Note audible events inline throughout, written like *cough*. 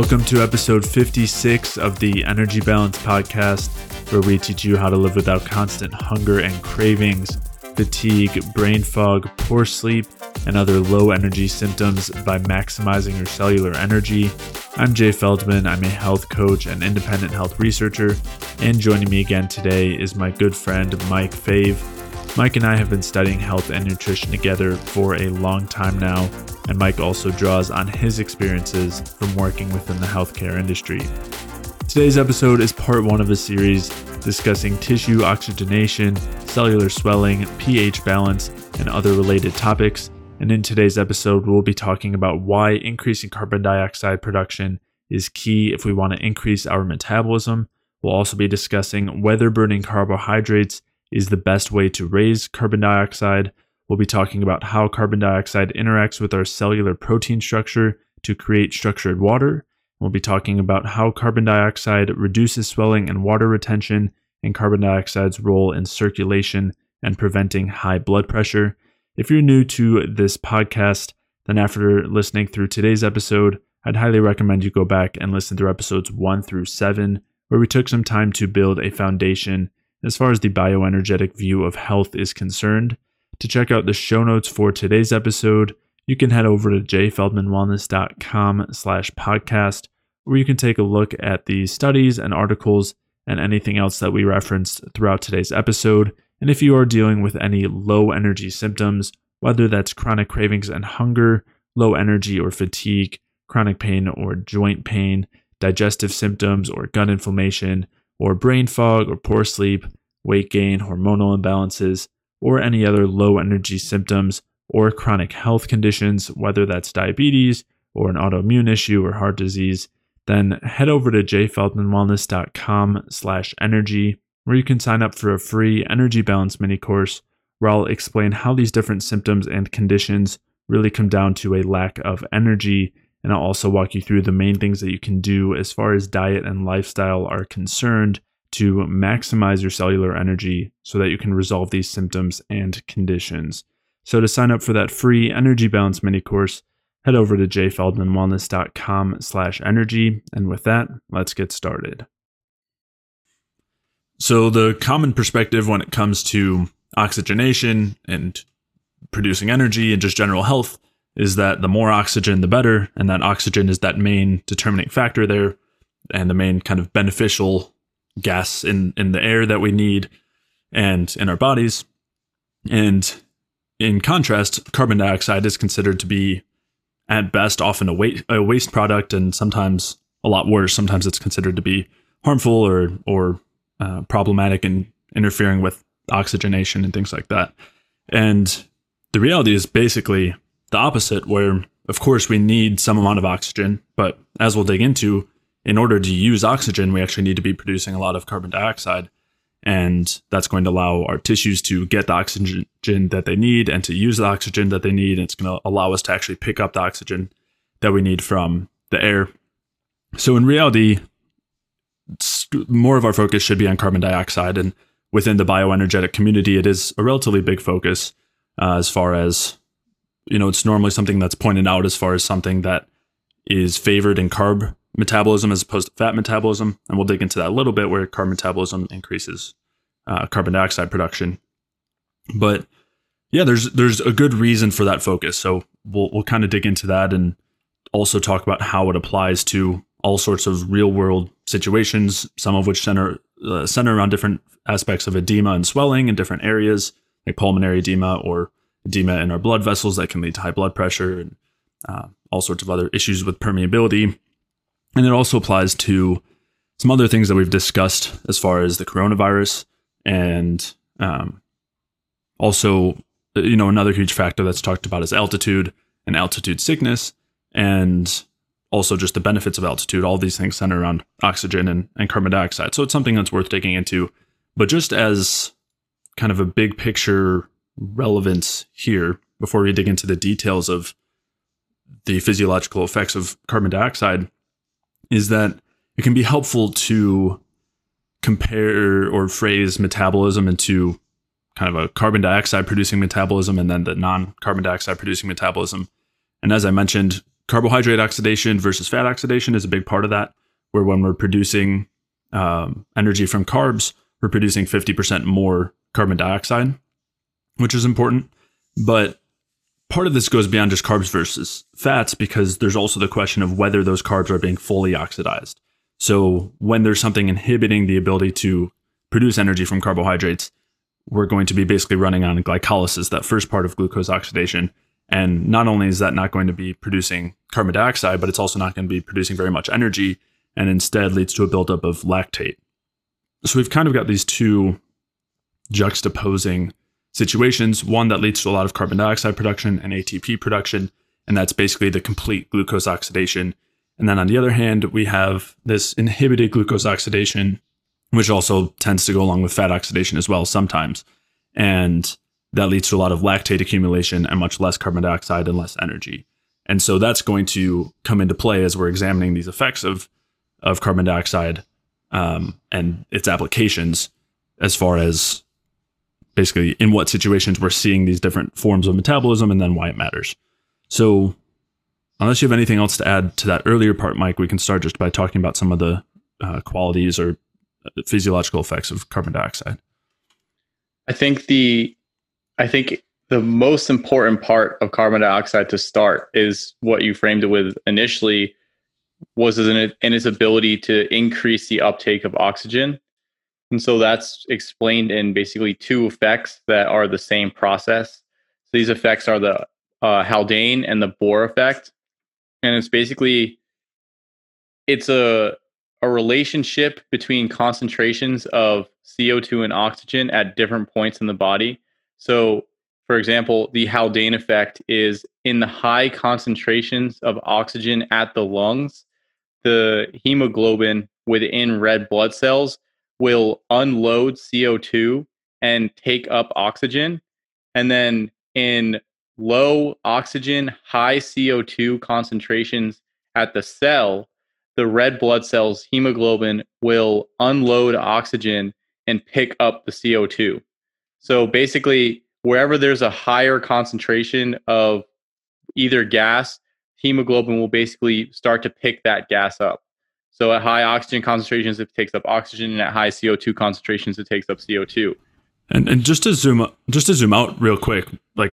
Welcome to episode 56 of the Energy Balance Podcast, where we teach you how to live without constant hunger and cravings, fatigue, brain fog, poor sleep, and other low energy symptoms by maximizing your cellular energy. I'm Jay Feldman. I'm a health coach and independent health researcher. And joining me again today is my good friend, Mike Fave. Mike and I have been studying health and nutrition together for a long time now, and Mike also draws on his experiences from working within the healthcare industry. Today's episode is part one of a series discussing tissue oxygenation, cellular swelling, pH balance, and other related topics. And in today's episode, we'll be talking about why increasing carbon dioxide production is key if we want to increase our metabolism. We'll also be discussing whether burning carbohydrates is the best way to raise carbon dioxide. We'll be talking about how carbon dioxide interacts with our cellular protein structure to create structured water. We'll be talking about how carbon dioxide reduces swelling and water retention, and carbon dioxide's role in circulation and preventing high blood pressure. If you're new to this podcast, then after listening through today's episode, I'd highly recommend you go back and listen through episodes 1 through 7, where we took some time to build a foundation as far as the bioenergetic view of health is concerned. To check out the show notes for today's episode, you can head over to jayfeldmanwellness.com slash podcast, where you can take a look at the studies and articles and anything else that we referenced throughout today's episode. And if you are dealing with any low energy symptoms, whether that's chronic cravings and hunger, low energy or fatigue, chronic pain or joint pain, digestive symptoms or gut inflammation, or brain fog or poor sleep, weight gain, hormonal imbalances, or any other low energy symptoms or chronic health conditions, whether that's diabetes or an autoimmune issue or heart disease, then head over to jayfeldmanwellness.com slash energy, where you can sign up for a free energy balance mini course where I'll explain how these different symptoms and conditions really come down to a lack of energy and I'll also walk you through the main things that you can do as far as diet and lifestyle are concerned to maximize your cellular energy so that you can resolve these symptoms and conditions. So to sign up for that free energy balance mini course, head over to jayfeldmanwellness.com slash energy. And with that, let's get started. So the common perspective when it comes to oxygenation and producing energy and just general health is that the more oxygen, the better. And that oxygen is that main determining factor there and the main kind of beneficial gas in, in the air that we need and in our bodies. And in contrast, carbon dioxide is considered to be, at best, often a, waste, a waste product and sometimes a lot worse. Sometimes it's considered to be harmful or, or uh, problematic and interfering with oxygenation and things like that. And the reality is basically the opposite, where of course we need some amount of oxygen, but as we'll dig into, in order to use oxygen, we actually need to be producing a lot of carbon dioxide. And that's going to allow our tissues to get the oxygen that they need and to use the oxygen that they need. And it's going to allow us to actually pick up the oxygen that we need from the air. So, in reality, more of our focus should be on carbon dioxide. And within the bioenergetic community, it is a relatively big focus uh, as far as you know, it's normally something that's pointed out as far as something that is favored in carb metabolism as opposed to fat metabolism. And we'll dig into that a little bit where carb metabolism increases uh, carbon dioxide production. But yeah, there's there's a good reason for that focus. So we'll we'll kind of dig into that and also talk about how it applies to all sorts of real world situations, some of which center uh, center around different aspects of edema and swelling in different areas, like pulmonary edema or edema in our blood vessels that can lead to high blood pressure and uh, all sorts of other issues with permeability. And it also applies to some other things that we've discussed as far as the coronavirus and um, also, you know, another huge factor that's talked about is altitude and altitude sickness and also just the benefits of altitude. All these things center around oxygen and, and carbon dioxide. So it's something that's worth digging into. But just as kind of a big picture relevance here before we dig into the details of the physiological effects of carbon dioxide is that it can be helpful to compare or phrase metabolism into kind of a carbon dioxide producing metabolism and then the non carbon dioxide producing metabolism. And as I mentioned, carbohydrate oxidation versus fat oxidation is a big part of that, where when we're producing um, energy from carbs, we're producing 50% more carbon dioxide, which is important. But part of this goes beyond just carbs versus fats because there's also the question of whether those carbs are being fully oxidized. So when there's something inhibiting the ability to produce energy from carbohydrates, we're going to be basically running on glycolysis, that first part of glucose oxidation. And not only is that not going to be producing carbon dioxide, but it's also not going to be producing very much energy and instead leads to a buildup of lactate. So we've kind of got these two juxtaposing situations one that leads to a lot of carbon dioxide production and ATP production, and that's basically the complete glucose oxidation. And then on the other hand, we have this inhibited glucose oxidation which also tends to go along with fat oxidation as well sometimes. And that leads to a lot of lactate accumulation and much less carbon dioxide and less energy. And so that's going to come into play as we're examining these effects of, of carbon dioxide um, and its applications as far as basically in what situations we're seeing these different forms of metabolism and then why it matters. So, unless you have anything else to add to that earlier part, Mike, we can start just by talking about some of the uh, qualities or physiological effects of carbon dioxide? I think the I think the most important part of carbon dioxide to start is what you framed it with initially was in its ability to increase the uptake of oxygen. And so that's explained in basically two effects that are the same process. So these effects are the uh, Haldane and the Bohr effect. And it's basically it's a a relationship between concentrations of CO2 and oxygen at different points in the body. So, for example, the Haldane effect is in the high concentrations of oxygen at the lungs, the hemoglobin within red blood cells will unload CO2 and take up oxygen. And then in low oxygen, high CO2 concentrations at the cell, the red blood cells, hemoglobin, will unload oxygen and pick up the CO2. So basically, wherever there's a higher concentration of either gas, hemoglobin will basically start to pick that gas up. So at high oxygen concentrations, it takes up oxygen, and at high CO2 concentrations, it takes up CO2. And and just to zoom just to zoom out real quick, like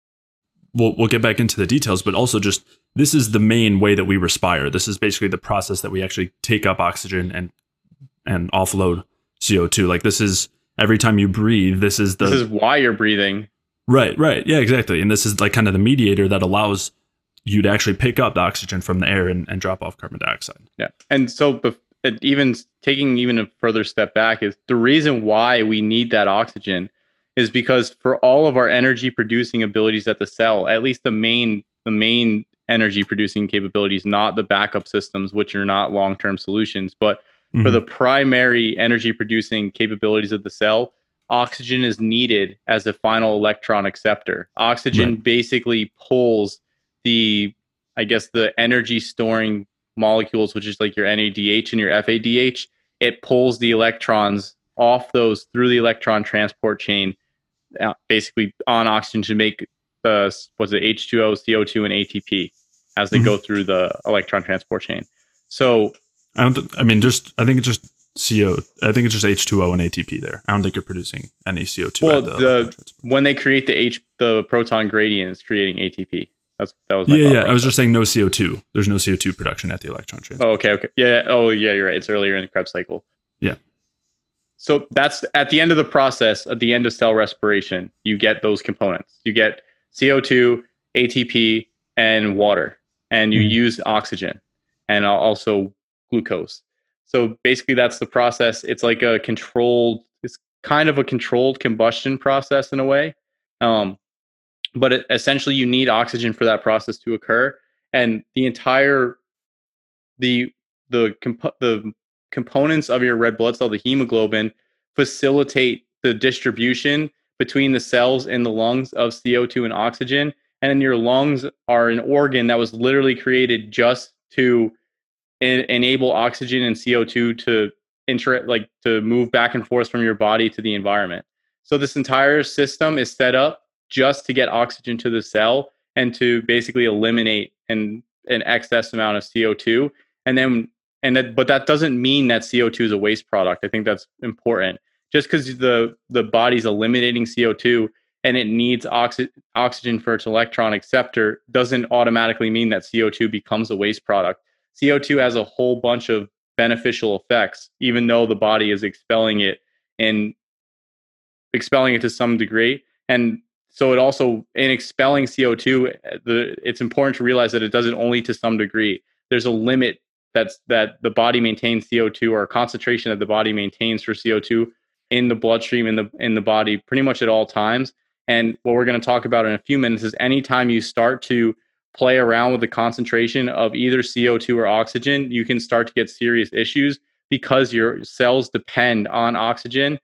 we'll we'll get back into the details, but also just this is the main way that we respire. This is basically the process that we actually take up oxygen and and offload CO2. Like this is every time you breathe, this is the This is why you're breathing. Right, right. Yeah, exactly. And this is like kind of the mediator that allows you to actually pick up the oxygen from the air and, and drop off carbon dioxide. Yeah. And so even taking even a further step back is the reason why we need that oxygen is because for all of our energy producing abilities at the cell, at least the main the main energy producing capabilities, not the backup systems, which are not long term solutions, but mm-hmm. for the primary energy producing capabilities of the cell, oxygen is needed as a final electron acceptor. Oxygen right. basically pulls the, I guess, the energy storing molecules, which is like your NADH and your FADH. It pulls the electrons off those through the electron transport chain uh, basically on oxygen to make the was it H2O, CO2, and ATP as they mm-hmm. go through the electron transport chain. So I don't. I mean, just I think it's just CO. I think it's just H2O and ATP there. I don't think you're producing any CO2. Well, the, the when they create the H, the proton gradient is creating ATP. That's that was yeah, yeah. I was just saying no CO2. There's no CO2 production at the electron transport. Oh, okay, okay, yeah. Oh, yeah. You're right. It's earlier in the Krebs cycle. Yeah. So that's at the end of the process, at the end of cell respiration, you get those components. You get CO2, ATP, and water, and you mm-hmm. use oxygen and also glucose. So basically, that's the process. It's like a controlled, it's kind of a controlled combustion process in a way. Um, but it, essentially, you need oxygen for that process to occur. And the entire, the, the, comp- the components of your red blood cell, the hemoglobin, facilitate the distribution between the cells in the lungs of CO2 and oxygen. And your lungs are an organ that was literally created just to en- enable oxygen and CO2 to inter- like to move back and forth from your body to the environment. So this entire system is set up just to get oxygen to the cell and to basically eliminate and an excess amount of CO2, and then and that, but that doesn't mean that CO2 is a waste product. I think that's important. Just because the the body's eliminating CO2 and it needs oxy- oxygen for its electron acceptor doesn't automatically mean that CO2 becomes a waste product. CO2 has a whole bunch of beneficial effects, even though the body is expelling it and expelling it to some degree. And so it also in expelling CO2, the it's important to realize that it does it only to some degree. There's a limit that's that the body maintains CO2 or a concentration that the body maintains for CO2 in the bloodstream in the in the body pretty much at all times. And what we're going to talk about in a few minutes is anytime you start to play around with the concentration of either CO2 or oxygen, you can start to get serious issues because your cells depend on oxygen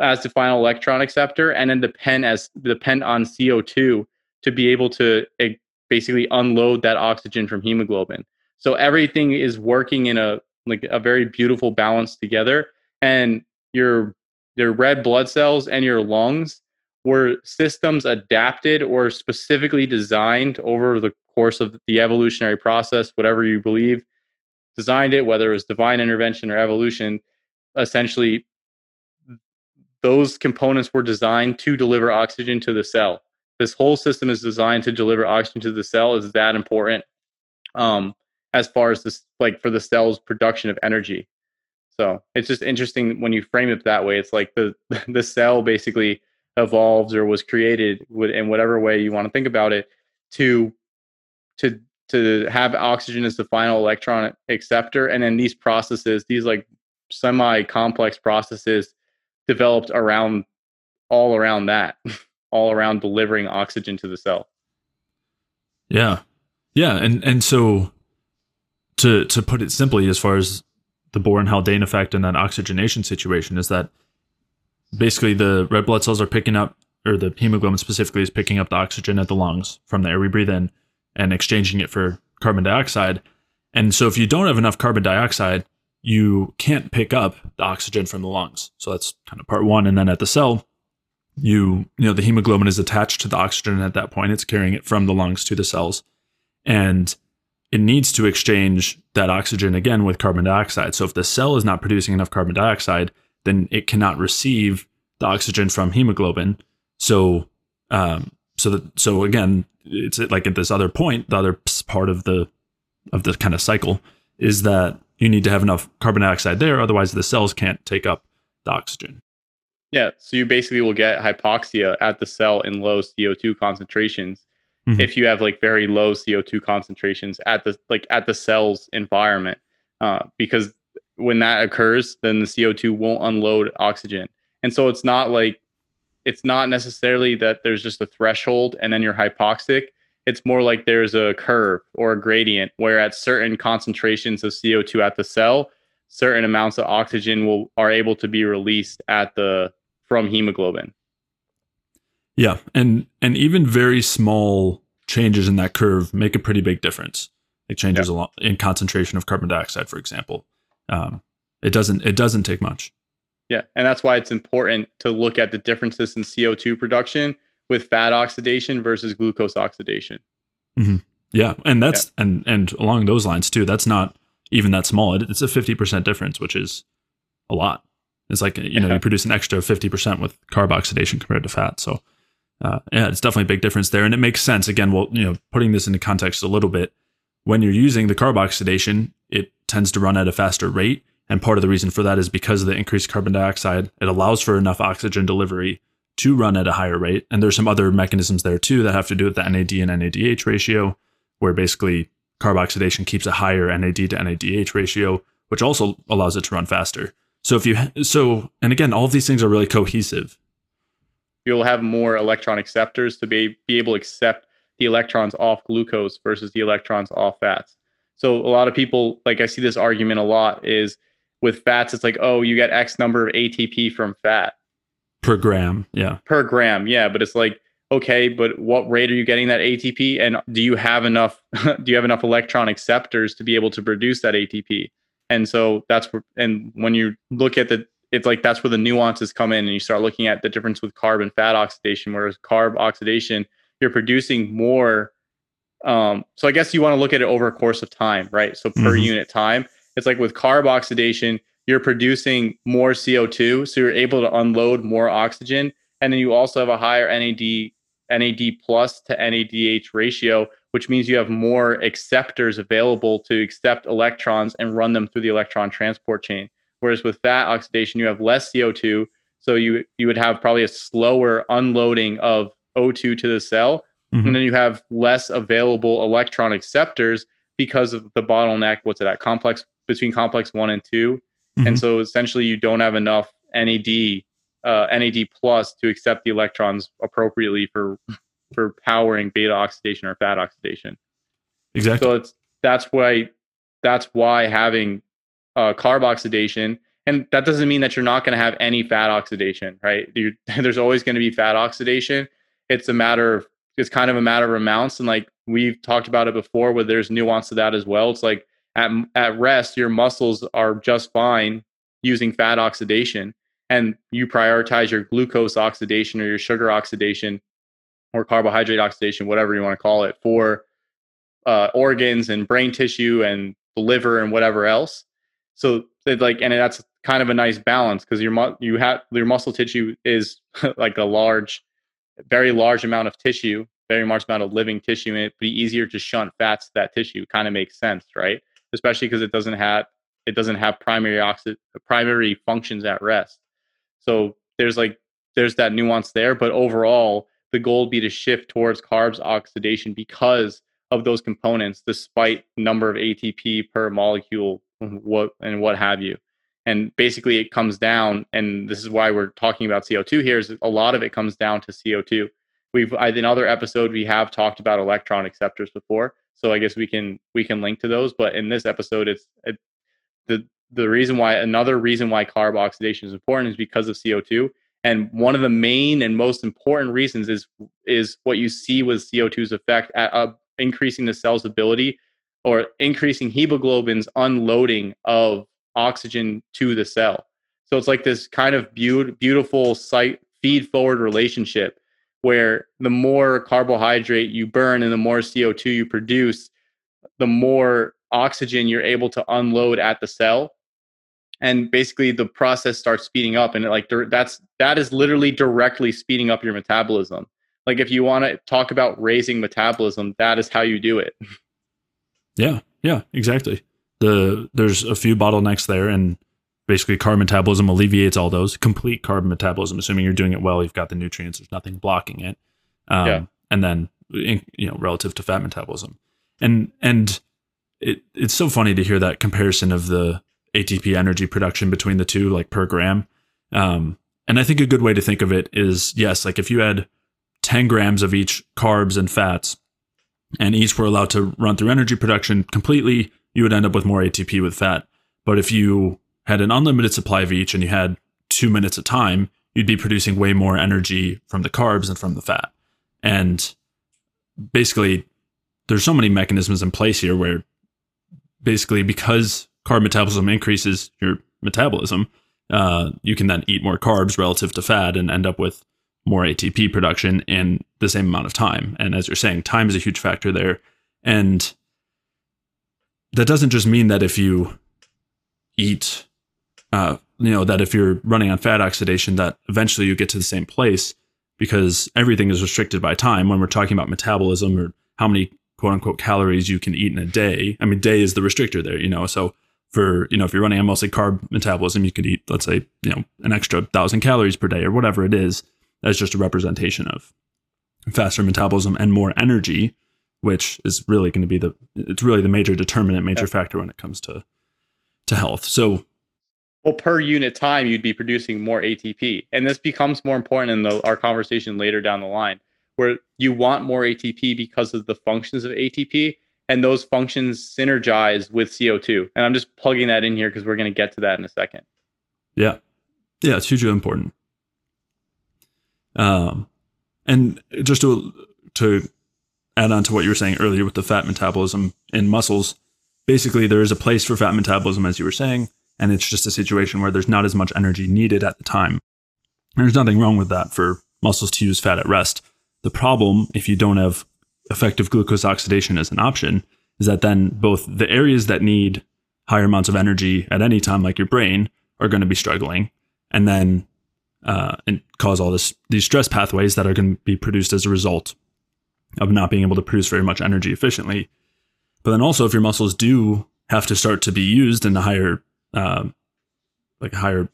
as the final electron acceptor and then depend as depend on CO2 to be able to eh, basically unload that oxygen from hemoglobin. So everything is working in a like a very beautiful balance together and your your red blood cells and your lungs were systems adapted or specifically designed over the course of the evolutionary process, whatever you believe, designed it, whether it was divine intervention or evolution, essentially those components were designed to deliver oxygen to the cell. This whole system is designed to deliver oxygen to the cell. Is that important? Um, as far as this, like for the cell's production of energy. So it's just interesting when you frame it that way. It's like the *laughs* the cell basically evolves or was created in whatever way you want to think about it to to to have oxygen as the final electron acceptor and then these processes these like semi complex processes developed around all around that *laughs* all around delivering oxygen to the cell yeah yeah and and so to to put it simply as far as the bohr haldane effect and that oxygenation situation is that basically the red blood cells are picking up, or the hemoglobin specifically is picking up the oxygen at the lungs from the air we breathe in and exchanging it for carbon dioxide. And so if you don't have enough carbon dioxide, you can't pick up the oxygen from the lungs. So that's kind of part one. And then at the cell, you you know the hemoglobin is attached to the oxygen at that point. It's carrying it from the lungs to the cells. And it needs to exchange that oxygen again with carbon dioxide. So if the cell is not producing enough carbon dioxide, then it cannot receive the oxygen from hemoglobin. So, um, so that so again, it's like at this other point, the other part of the of the kind of cycle is that you need to have enough carbon dioxide there, otherwise the cells can't take up the oxygen. Yeah, so you basically will get hypoxia at the cell in low CO2 concentrations mm-hmm. if you have like very low CO2 concentrations at the like at the cell's environment, uh, because when that occurs, then the CO2 won't unload oxygen. And so it's not like it's not necessarily that there's just a threshold and then you're hypoxic. It's more like there's a curve or a gradient where at certain concentrations of CO2 at the cell, certain amounts of oxygen will are able to be released at the from hemoglobin. Yeah, and and even very small changes in that curve make a pretty big difference. It changes yeah. a lot in concentration of carbon dioxide, for example. Um, it doesn't it doesn't take much. Yeah, and that's why it's important to look at the differences in CO2 production with fat oxidation versus glucose oxidation. Mm-hmm. Yeah, and that's yeah. and and along those lines too. That's not even that small. It's a fifty percent difference, which is a lot. It's like you know you produce an extra fifty percent with carb oxidation compared to fat. So uh, yeah, it's definitely a big difference there, and it makes sense. Again, well, you know, putting this into context a little bit, when you're using the carb oxidation, it tends to run at a faster rate. And part of the reason for that is because of the increased carbon dioxide, it allows for enough oxygen delivery to run at a higher rate. And there's some other mechanisms there too that have to do with the NAD and NADH ratio, where basically carb oxidation keeps a higher NAD to NADH ratio, which also allows it to run faster. So if you so and again, all of these things are really cohesive. You'll have more electron acceptors to be, be able to accept the electrons off glucose versus the electrons off fats. So a lot of people, like I see this argument a lot, is with fats, it's like, oh, you get X number of ATP from fat per gram. Yeah. Per gram. Yeah. But it's like, okay, but what rate are you getting that ATP? And do you have enough, *laughs* do you have enough electron acceptors to be able to produce that ATP? And so that's where, and when you look at the, it's like that's where the nuances come in and you start looking at the difference with carb and fat oxidation, whereas carb oxidation, you're producing more um, so I guess you want to look at it over a course of time, right? So per Mhm. unit time, it's like with carb oxidation, you're producing more CO2, so you're able to unload more oxygen, and then you also have a higher NAD NAD plus to NADH ratio, which means you have more acceptors available to accept electrons and run them through the electron transport chain. Whereas with fat oxidation, you have less CO2, so you you would have probably a slower unloading of O2 to the cell, Mhm. and then you have less available electron acceptors because of the bottleneck. What's it at? Complex between complex one and 2 Mhm. and so essentially you don't have enough NAD uh, NAD plus to accept the electrons appropriately for for powering beta oxidation or fat oxidation. exactly. So it's that's why that's why having uh, carb oxidation, and that doesn't mean that you're not going to have any fat oxidation, right? You, *laughs* there's always going to be fat oxidation. It's a matter of it's kind of a matter of amounts, and like we've talked about it before, where there's nuance to that as well. It's like at at rest, your muscles are just fine using fat oxidation, and you prioritize your glucose oxidation or your sugar oxidation or carbohydrate oxidation, whatever you want to call it, for uh, organs and brain tissue and the liver and whatever else. So like, and that's kind of a nice balance because your mu- you have your muscle tissue is *laughs* like a large, very large amount of tissue, very large amount of living tissue, and it'd be easier to shunt fats to that tissue. Kind of makes sense, right? Especially because it doesn't have it doesn't have primary oxi- primary functions at rest. So there's like there's that nuance there, but overall the goal would be to shift towards carbs oxidation because of those components, despite number of ATP per molecule, what and what have you. And basically, it comes down, and this is why we're talking about CO2 here. Is a lot of it comes down to CO2. We've in other episode we have talked about electron acceptors before, so I guess we can we can link to those. But in this episode, it's it, the the reason why another reason why carb oxidation is important is because of CO2 and one of the main and most important reasons is is what you see with CO2's effect at uh, increasing the cell's ability or increasing hemoglobin's unloading of oxygen to the cell. So it's like this kind of be- beautiful site feed forward relationship where the more carbohydrate you burn and the more CO2 you produce, the more oxygen you're able to unload at the cell. And basically the process starts speeding up and it like that's that is literally directly speeding up your metabolism. Like if you want to talk about raising metabolism that is how you do it. Yeah, yeah, exactly. The there's a few bottlenecks there, and basically carb metabolism alleviates all those. Complete carb metabolism, assuming you're doing it well, you've got the nutrients, there's nothing blocking it. Um, Yeah. And then you know relative to fat metabolism, and and it it's so funny to hear that comparison of the ATP energy production between the two, like per gram. Um, and I think a good way to think of it is yes, like if you had 10 grams of each carbs and fats, and each were allowed to run through energy production completely, you would end up with more ATP with fat. But if you had an unlimited supply of each and you had two minutes of time, you'd be producing way more energy from the carbs than from the fat. And basically, there's so many mechanisms in place here where basically because carb metabolism increases your metabolism, uh, you can then eat more carbs relative to fat and end up with more ATP production in the same amount of time. And as you're saying, time is a huge factor there. And that doesn't just mean that if you eat, uh, you know, that if you're running on fat oxidation, that eventually you get to the same place because everything is restricted by time. When we're talking about metabolism or how many quote unquote calories you can eat in a day, I mean, day is the restrictor there, you know. So for, you know, if you're running on mostly carb metabolism, you could eat, let's say, you know, an extra thousand calories per day or whatever it is. That's just a representation of faster metabolism and more energy, which is really going to be the it's really the major determinant, major Yeah. factor when it comes to to health. So well per unit time you'd be producing more atp and this becomes more important in the, our conversation later down the line where you want more atp because of the functions of atp and those functions synergize with co2 and i'm just plugging that in here because we're going to get to that in a second. Yeah, yeah, it's hugely important. Um, and just to to add on to what you were saying earlier with the fat metabolism in muscles, basically there is a place for fat metabolism, as you were saying, and it's just a situation where there's not as much energy needed at the time. There's nothing wrong with that for muscles to use fat at rest. The problem, if you don't have effective glucose oxidation as an option is that then both the areas that need higher amounts of energy at any time, like your brain, are going to be struggling, and then uh, and cause all this these stress pathways that are going to be produced as a result of not being able to produce very much energy efficiently. But then also, if your muscles do have to start to be used in a higher, uh, like a higher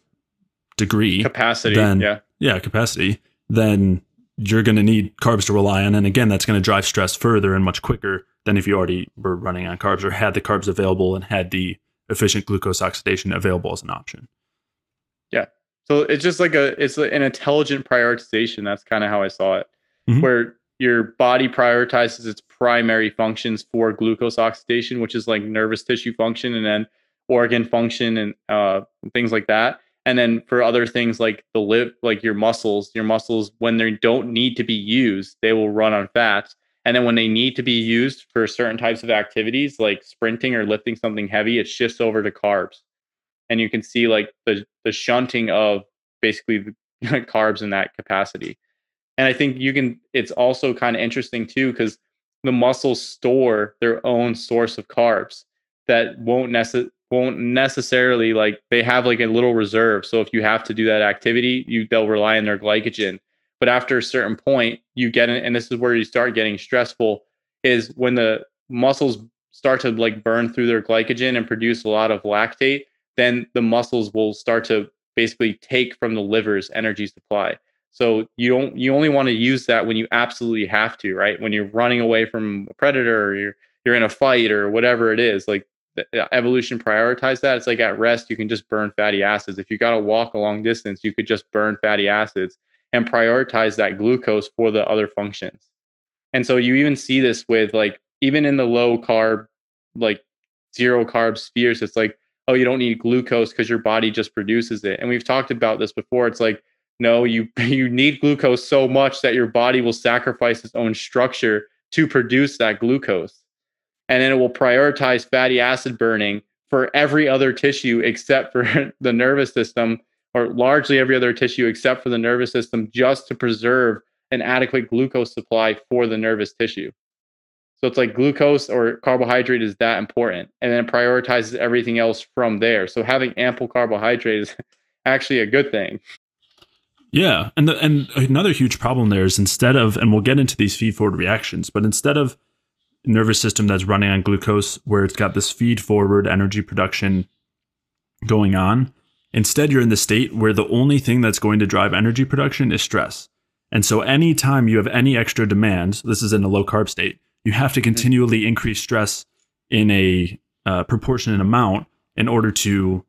degree capacity, then yeah, yeah, capacity, then you're going to need carbs to rely on, and again, that's going to drive stress further and much quicker than if you already were running on carbs or had the carbs available and had the efficient glucose oxidation available as an option. Yeah. So it's just like a it's an intelligent prioritization. That's kind of how I saw it, mm-hmm. where your body prioritizes its primary functions for glucose oxidation, which is like nervous tissue function and then organ function and uh, things like that. And then for other things like the lip, like your muscles, your muscles when they don't need to be used, they will run on fats. And then when they need to be used for certain types of activities like sprinting or lifting something heavy, it shifts over to carbs. And you can see like the, the shunting of basically the *laughs* carbs in that capacity. And I think you can, it's also kind of interesting too, because the muscles store their own source of carbs that won't necessarily won't necessarily like they have like a little reserve. So if you have to do that activity, you they'll rely on their glycogen but after a certain point, you get in, and this is where you start getting stressful, is when the muscles start to like burn through their glycogen and produce a lot of lactate, then the muscles will start to basically take from the liver's energy supply. So you don't you only want to use that when you absolutely have to, right? When you're running away from a predator or you're you're in a fight or whatever it is, like evolution prioritize that. It's like at rest you can just burn fatty acids. If you got to walk a long distance, you could just burn fatty acids and prioritize that glucose for the other functions. And so you even see this with like even in the low carb, like zero carb spheres, it's like, oh, you don't need glucose because your body just produces it. And we've talked about this before. It's like, no, you *laughs* you need glucose so much that your body will sacrifice its own structure to produce that glucose. And then it will prioritize fatty acid burning for every other tissue except for *laughs* the nervous system or largely every other tissue except for the nervous system just to preserve an adequate glucose supply for the nervous tissue. So it's like glucose or carbohydrate is that important. And then it prioritizes everything else from there. So having ample carbohydrate *laughs* is actually a good thing. Yeah. And the, and another huge problem there is instead of, and we'll get into these feed forward reactions, but instead of nervous system that's running on glucose where it's got this feed forward energy production going on, Instead, you're in the state where the only thing that's going to drive energy production is stress. And so, anytime you have any extra demands, this is in a low carb state, you have to mm-hmm. continually increase stress in a uh, proportionate amount in order to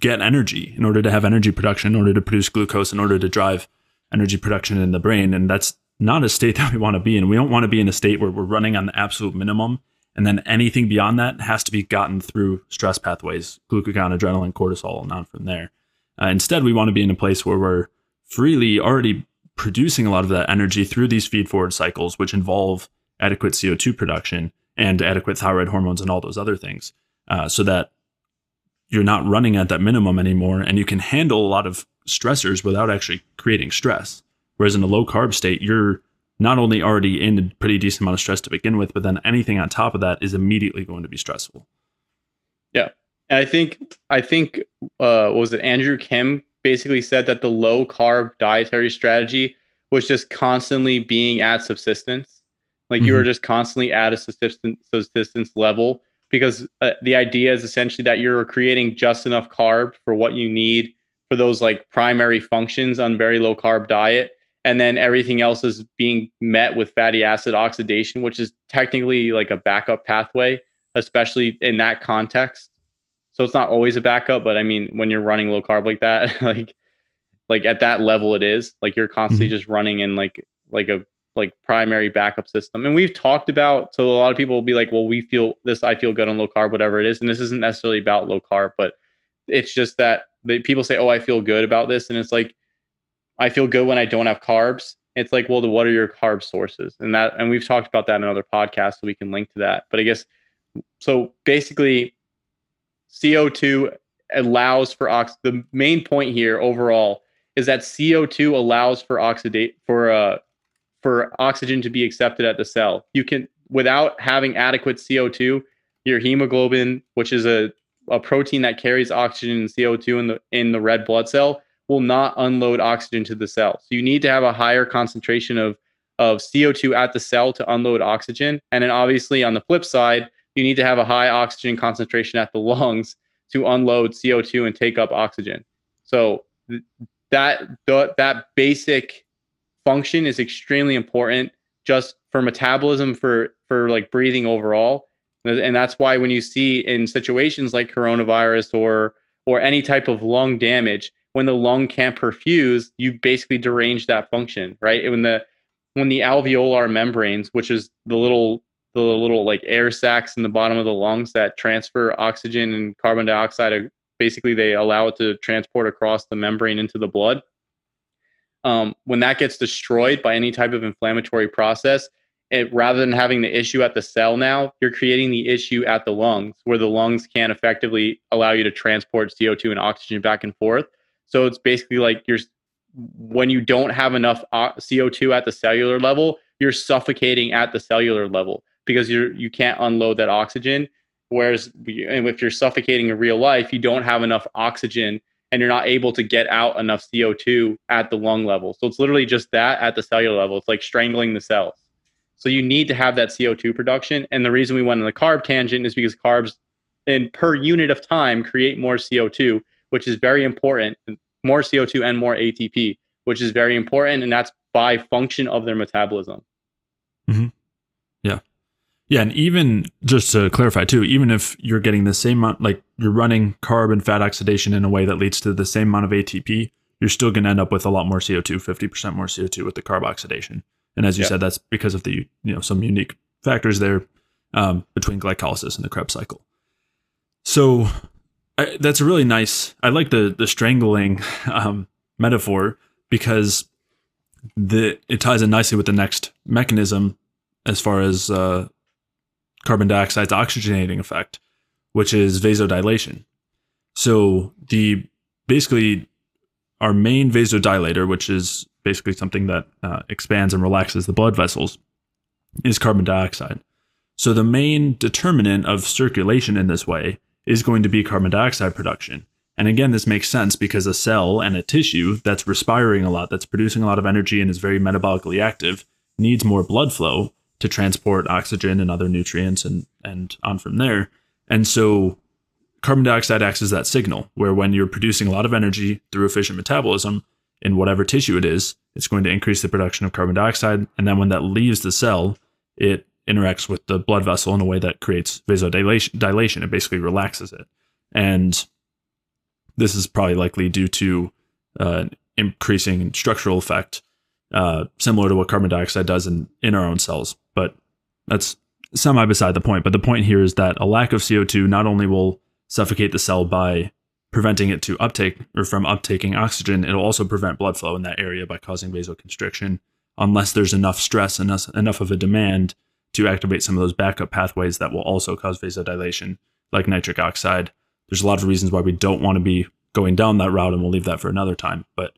get energy, in order to have energy production, in order to produce glucose, in order to drive energy production in the brain. And that's not a state *laughs* that we want to be in. We don't want to be in a state where we're running on the absolute minimum and then anything beyond that has to be gotten through stress pathways, glucagon, adrenaline, cortisol, and on from there. Uh, instead, we want to be in a place where we're freely already producing a lot of that energy through these feed forward cycles, which involve adequate CO2 production and adequate thyroid hormones and all those other things, uh, so that you're not running at that minimum anymore and you can handle a lot of stressors without actually creating stress. Whereas in a low carb state, you're not only already in a pretty decent amount of stress to begin with, but then anything on top of that is immediately going to be stressful. Yeah. And I think I think uh was it Andrew Kim basically said that the low carb dietary strategy was just constantly being at subsistence. Like mm-hmm. you were mm-hmm. just constantly at a subsistence subsistence level because uh, the idea is essentially that you're creating just enough carb for what you need for those like primary functions on very low carb diet and then everything else is being met with fatty acid oxidation which is technically like a backup pathway especially in that context. So it's not always a backup but i mean when you're running low carb like that *laughs* like like at that level it is like you're constantly mm-hmm. just running in like like a like primary backup system. And we've talked about so a lot of people will be like well we feel this i feel good on low carb whatever it is. And this isn't necessarily about low carb but it's just that they, people say oh i feel good about this. And it's like I feel good when I don't have carbs. It's like, well, what are your carb sources? And that, and we've talked about that in other podcasts, so we can link to that. But I guess so. Basically, CO2 allows for ox. The main point here overall is that CO2 allows for oxidate for uh for oxygen to be accepted at the cell. You can without having adequate CO2, your hemoglobin, which is a, a protein that carries oxygen and CO2 in the in the red blood cell, will not unload oxygen to the cell. So you need to have a higher concentration of of CO2 at the cell to unload oxygen. And then obviously on the flip side, you need to have a high oxygen concentration at the *laughs* lungs to unload CO2 and take up oxygen. So that the, that basic function is extremely important just for metabolism for for like breathing overall and that's why when you see in situations like coronavirus or or any type of lung damage when the lung can't perfuse you basically derange that function right? When the when the alveolar membranes which is the little the little like air sacs in the bottom of the lungs that transfer oxygen and carbon dioxide basically they allow it to transport across the membrane into the blood. Um, when that gets destroyed by any type of inflammatory process it, rather than having the issue at the cell now you're creating the issue at the lungs where the lungs can't effectively allow you to transport co2 and oxygen back and forth so it's basically like you're when you don't have enough uh, co2 at the cellular level you're suffocating at the cellular level because you're you can't unload that oxygen Whereas and if you're suffocating in real life, you don't have enough oxygen and you're not able to get out enough CO2 at the lung level. So it's literally just that at the cellular level. It's like strangling the cells. So you need to have that CO2 production. And the reason we went on the carb tangent is because carbs in per unit of time create more CO2, which is very important. More CO2 and more ATP, which is very important. And that's by function of their metabolism. Mm-hmm. Yeah. Yeah, and even just to clarify too, even if you're getting the same amount, like you're running carb and fat oxidation in a way that leads to the same amount of ATP, you're still going to end up with a lot more CO2, 50% more CO2 with the carb oxidation. And as you said, that's because of the, you know, some unique factors there um, between glycolysis and the Krebs cycle. So I, that's really nice, I like the, the strangling um, metaphor because the, it ties in nicely with the next mechanism as far as uh, carbon dioxide's oxygenating effect, which is vasodilation. So the basically our main vasodilator, which is basically something that uh, expands and relaxes the blood vessels, is carbon dioxide. So the main determinant of circulation in this way is going to be carbon dioxide production. And again, this makes sense because a cell and a tissue that's respiring a lot, that's producing a lot of energy and is very metabolically active, needs more blood flow to transport oxygen and other nutrients and and on from there. And so carbon dioxide acts as that signal where when you're producing a lot of energy through efficient metabolism in whatever tissue it is, it's going to increase the production of carbon dioxide. And then when that leaves the cell, it interacts with the blood vessel in a way that creates vasodilation. Dilation. It basically relaxes it. And this is probably likely due to uh, increasing structural effect, uh, similar to what carbon dioxide does in, in our own cells but that's semi beside the point. But the point here is that a lack of CO2 not only will suffocate the cell by preventing it to uptake or from uptaking oxygen, it'll also prevent blood flow in that area by causing vasoconstriction unless there's enough stress enough, enough of a demand to activate some of those backup pathways that will also cause vasodilation, like nitric oxide. There's a lot of reasons why we don't want to be going down that route, and we'll leave that for another time. But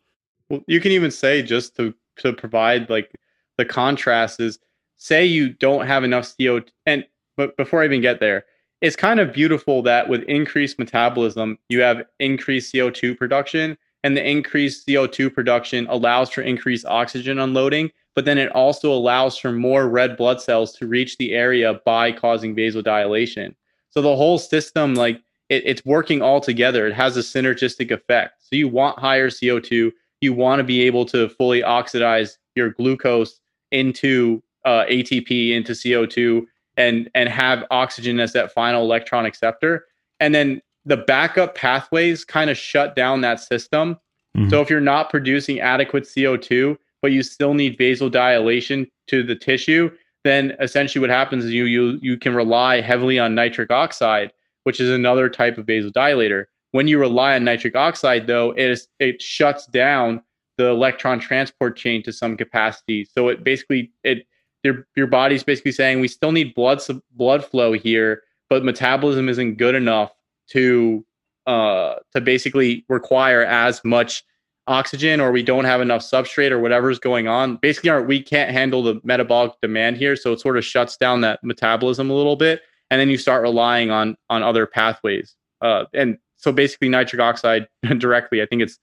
well, you can even say just to to provide like the contrast is say you don't have enough CO and but before I even get there, it's kind of beautiful that with increased metabolism, you have increased CO2 production and the increased CO2 production allows for increased oxygen unloading, but then it also allows for more red blood cells to reach the area by causing vasodilation. So the whole system, like it, it's working all together. It has a synergistic effect. So you want higher CO2. You want to be able to fully oxidize your glucose into uh, ATP into CO2 and and have oxygen as that final electron acceptor. And then the backup pathways kind of shut down that system. Mm-hmm. So if you're not producing adequate CO2, but you still need vasodilation to the tissue, then essentially what happens is you you you can rely heavily on nitric oxide, which is another type of vasodilator. When you rely on nitric oxide, though, it is, it shuts down the electron transport chain to some capacity. So it basically it your your body's basically saying we still need blood blood flow here, but metabolism isn't good enough to uh to basically require as much oxygen or we don't have enough substrate or whatever's going on. Basically, our, we can't handle the metabolic demand here, so it sort of shuts down that metabolism a little bit, and then you start relying on on other pathways. Uh, and so basically, nitric oxide *laughs* directly, I think it's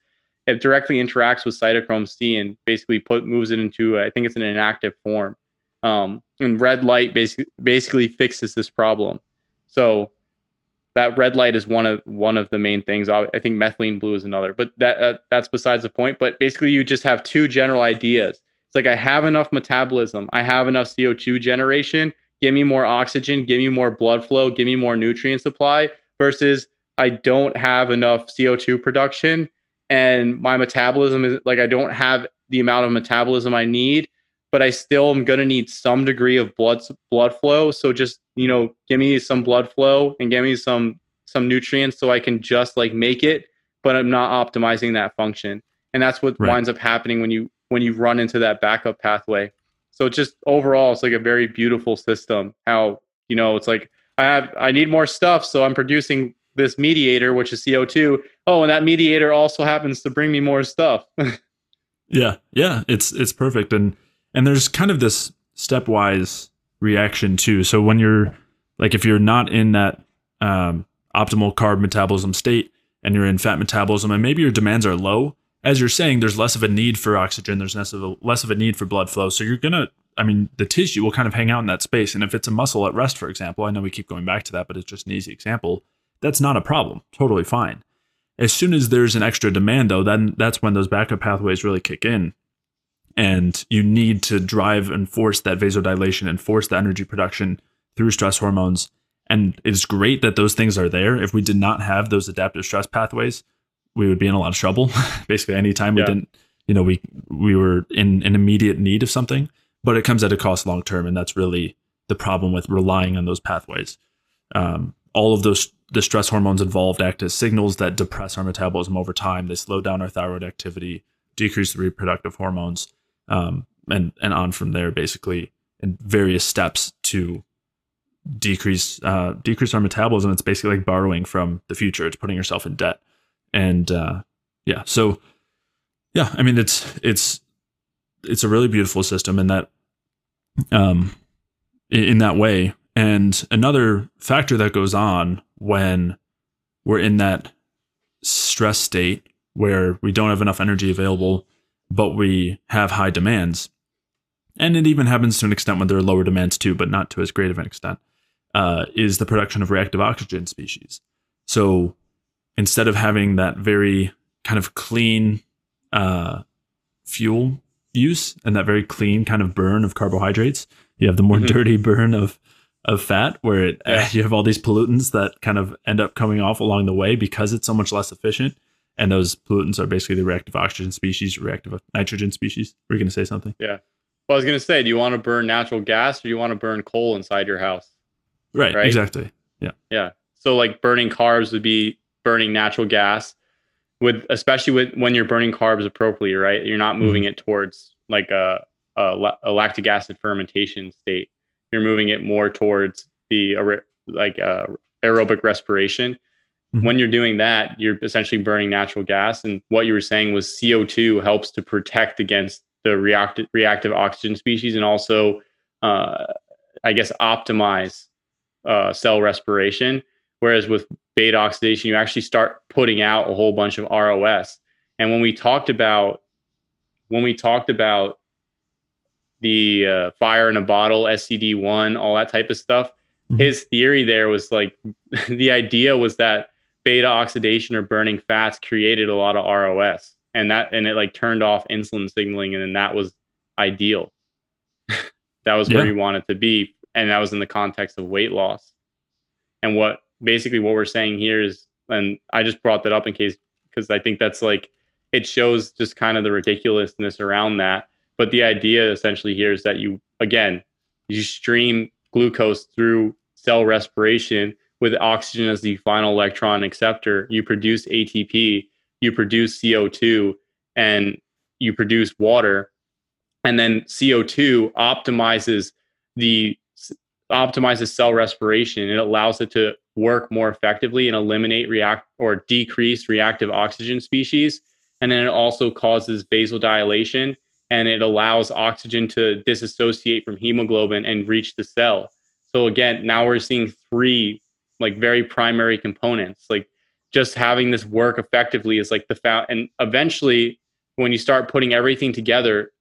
it directly interacts with cytochrome C and basically put moves it into I think it's an inactive form. Um, and red light basically basically fixes this problem. So that red light is one of one of the main things. I think methylene blue is another, but that uh, that's besides the point. But basically, you just have two general ideas. It's like I have enough metabolism, I have enough CO2 generation. Give me more oxygen, give me more blood flow, give me more nutrient supply. Versus I don't have enough CO2 production, and my metabolism is like I don't have the amount of metabolism I need but I still am going to need some degree of blood blood flow. So just you know, give me some blood flow and give me some some nutrients so I can just like make it, but I'm not optimizing that function. And that's what right. winds up happening when you when you run into that backup pathway. So just overall, it's like a very beautiful system. How you know it's like I have I need more stuff, so I'm producing this mediator, which is CO2. Oh, and that mediator also happens to bring me more stuff. *laughs* yeah, yeah, it's it's perfect and and there's kind of this stepwise reaction too. So when you're like if you're not in that um, optimal carb metabolism state and you're in fat metabolism and maybe your demands are low, as you're saying, there's less of a need for oxygen. There's less of a, less of a need for blood flow. So you're gonna, I mean, the tissue will kind of hang out in that space. And if it's a muscle at rest, for example, I know we keep going back to that, but it's just an easy example. That's not a problem. Totally fine. As soon as there's an extra demand, though, then that's when those backup pathways really kick in and you need to drive and force that vasodilation and force the energy production through stress hormones. And it's great that those things are there. If we did not have those adaptive stress pathways, we would be in a lot of trouble. *laughs* Basically, anytime yeah. we didn't, you know, we we were in an immediate need of something, but it comes at a cost long term, and that's really the problem with relying on those pathways. Um, all of those the stress hormones involved act as signals that depress our metabolism over time. They slow down our thyroid activity, decrease the reproductive hormones, um, and and on from there, basically in various steps to decrease uh, decrease our metabolism. It's basically like borrowing from the future. It's putting yourself in debt, and uh, yeah, so yeah, I mean it's it's it's a really beautiful system in that um in that way. And another factor that goes on when we're in that stress state where we don't have enough energy available but we have high demands. And it even happens to an extent when there are lower demands too, but not to as great of an extent, uh, is the production of reactive oxygen species. So instead of having that very kind of clean uh, fuel use and that very clean kind of burn of carbohydrates, you have the more mm-hmm. dirty burn of of fat where it, yeah. uh, *laughs* you have all these pollutants that kind of end up coming off along the way because it's so much less efficient and those pollutants are basically the reactive oxygen species, reactive nitrogen species. Were you going to say something? Yeah. Well, I was going to say, do you want to burn natural gas or do you want to burn coal inside your house? Right, right. Exactly. Yeah. Yeah. So like burning carbs would be burning natural gas with, especially with when you're burning carbs appropriately, right? You're not moving mm-hmm. it towards like a, a, a, lactic acid fermentation state. You're moving it more towards the like uh, aerobic respiration Mm-hmm. When you're doing that, you're essentially burning natural gas. And what you were saying was CO2 helps to protect against the reactive reactive oxygen species and also, uh, I guess, optimize uh, cell respiration. Whereas with beta oxidation, you actually start putting out a whole bunch of ROS. And when we talked about when we talked about the uh, fire in a bottle, SCD one, all that type of stuff, mm-hmm. his theory there was like *laughs* the idea was that beta oxidation or burning fats created a lot of ROS and that and it like turned off insulin signaling and then that was ideal. *laughs* that was where yeah. you wanted to be and that was in the context of weight loss. And what basically what we're saying here is and I just brought that up in case because I think that's like it shows just kind of the ridiculousness around that. But the idea essentially here is that you again you stream glucose through cell respiration with oxygen as the final electron acceptor, you produce ATP, you produce CO2, and you produce water. And then CO2 optimizes the optimizes cell respiration. It allows it to work more effectively and eliminate react or decrease reactive oxygen species. and then it also causes vasodilation and it allows oxygen to disassociate from hemoglobin and reach the cell. So again, now we're seeing three like very primary components. Like just having this work effectively is like the fa- and eventually when you start putting everything together,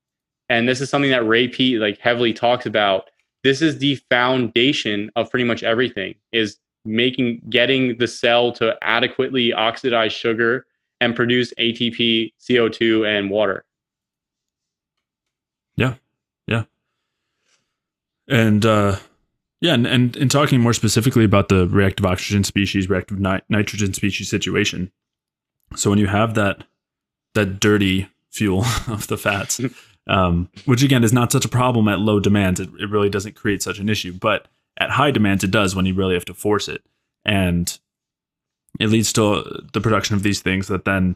and this is something that Ray Peat like heavily talks about, this is the foundation of pretty much everything is making getting the cell to adequately oxidize sugar and produce ATP, CO2, and water. Yeah. Yeah. And uh yeah, and, and in talking more specifically about the reactive oxygen species, reactive ni- nitrogen species situation. So when you have that that dirty fuel *laughs* of the fats, *laughs* um, which again is not such a problem at low demands, it, it really doesn't create such an issue. But at high demands, it does when you really have to force it, and it leads to the production of these things that then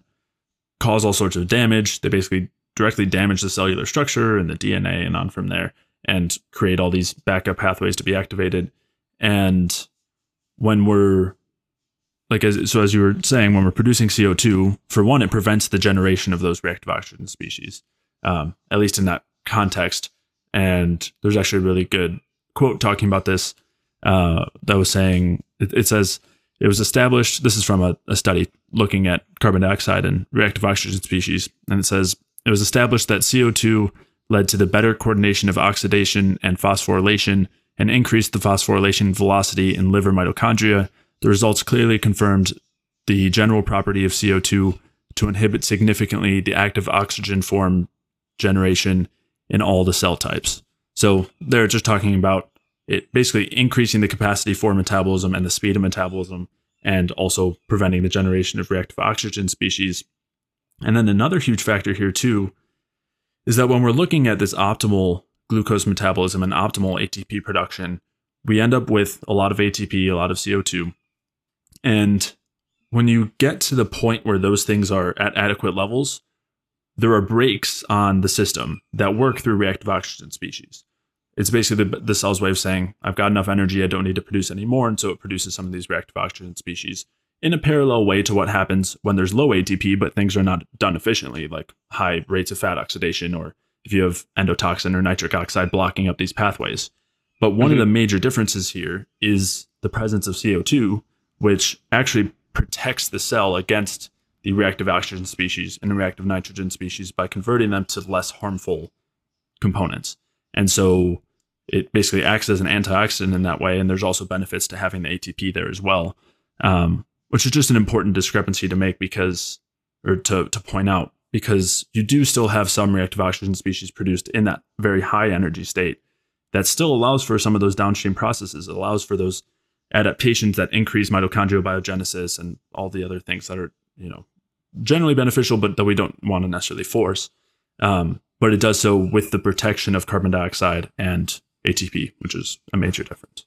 cause all sorts of damage. They basically directly damage the cellular structure and the DNA and on from there and create all these backup pathways to be activated. And when we're like as so as you were saying, when we're producing CO two, for one, it prevents the generation of those reactive oxygen species, um, at least in that context. And there's actually a really good quote talking about this uh, that was saying it, it, says it was established. This is from a, a study looking at carbon dioxide and reactive oxygen species, and it says it was established that CO two led to the better coordination of oxidation and phosphorylation and increased the phosphorylation velocity in liver mitochondria. The results clearly confirmed the general property of CO2 to inhibit significantly the active oxygen form generation in all the cell types. So they're just talking about it basically increasing the capacity for metabolism and the speed of metabolism and also preventing the generation of reactive oxygen species. And then another huge factor here too is that when we're looking at this optimal glucose metabolism and optimal ATP production, we end up with a lot of ATP, a lot of CO2. And when you get to the point where those things are at adequate levels, there are brakes on the system that work through reactive oxygen species. It's basically the, the cell's way of saying, I've got enough energy, I don't need to produce any more. And so it produces some of these reactive oxygen species in a parallel way to what happens when there's low ATP, but things are not done efficiently, like high rates of fat oxidation, or if you have endotoxin or nitric oxide blocking up these pathways. But one mm-hmm. of the major differences here is the presence of CO2, which actually protects the cell against the reactive oxygen species and the reactive nitrogen species by converting them to less harmful components. And so it basically acts as an antioxidant in that way. And there's also benefits to having the ATP there as well. Um, which is just an important discrepancy to make because, or to, to point out, because you do still have some reactive oxygen species produced in that very high energy state that still allows for some of those downstream processes. It allows for those adaptations that increase mitochondrial biogenesis and all the other things that are, you know, generally beneficial, but that we don't want to necessarily force. Um, but it does so with the protection of carbon dioxide and ATP, which is a major difference.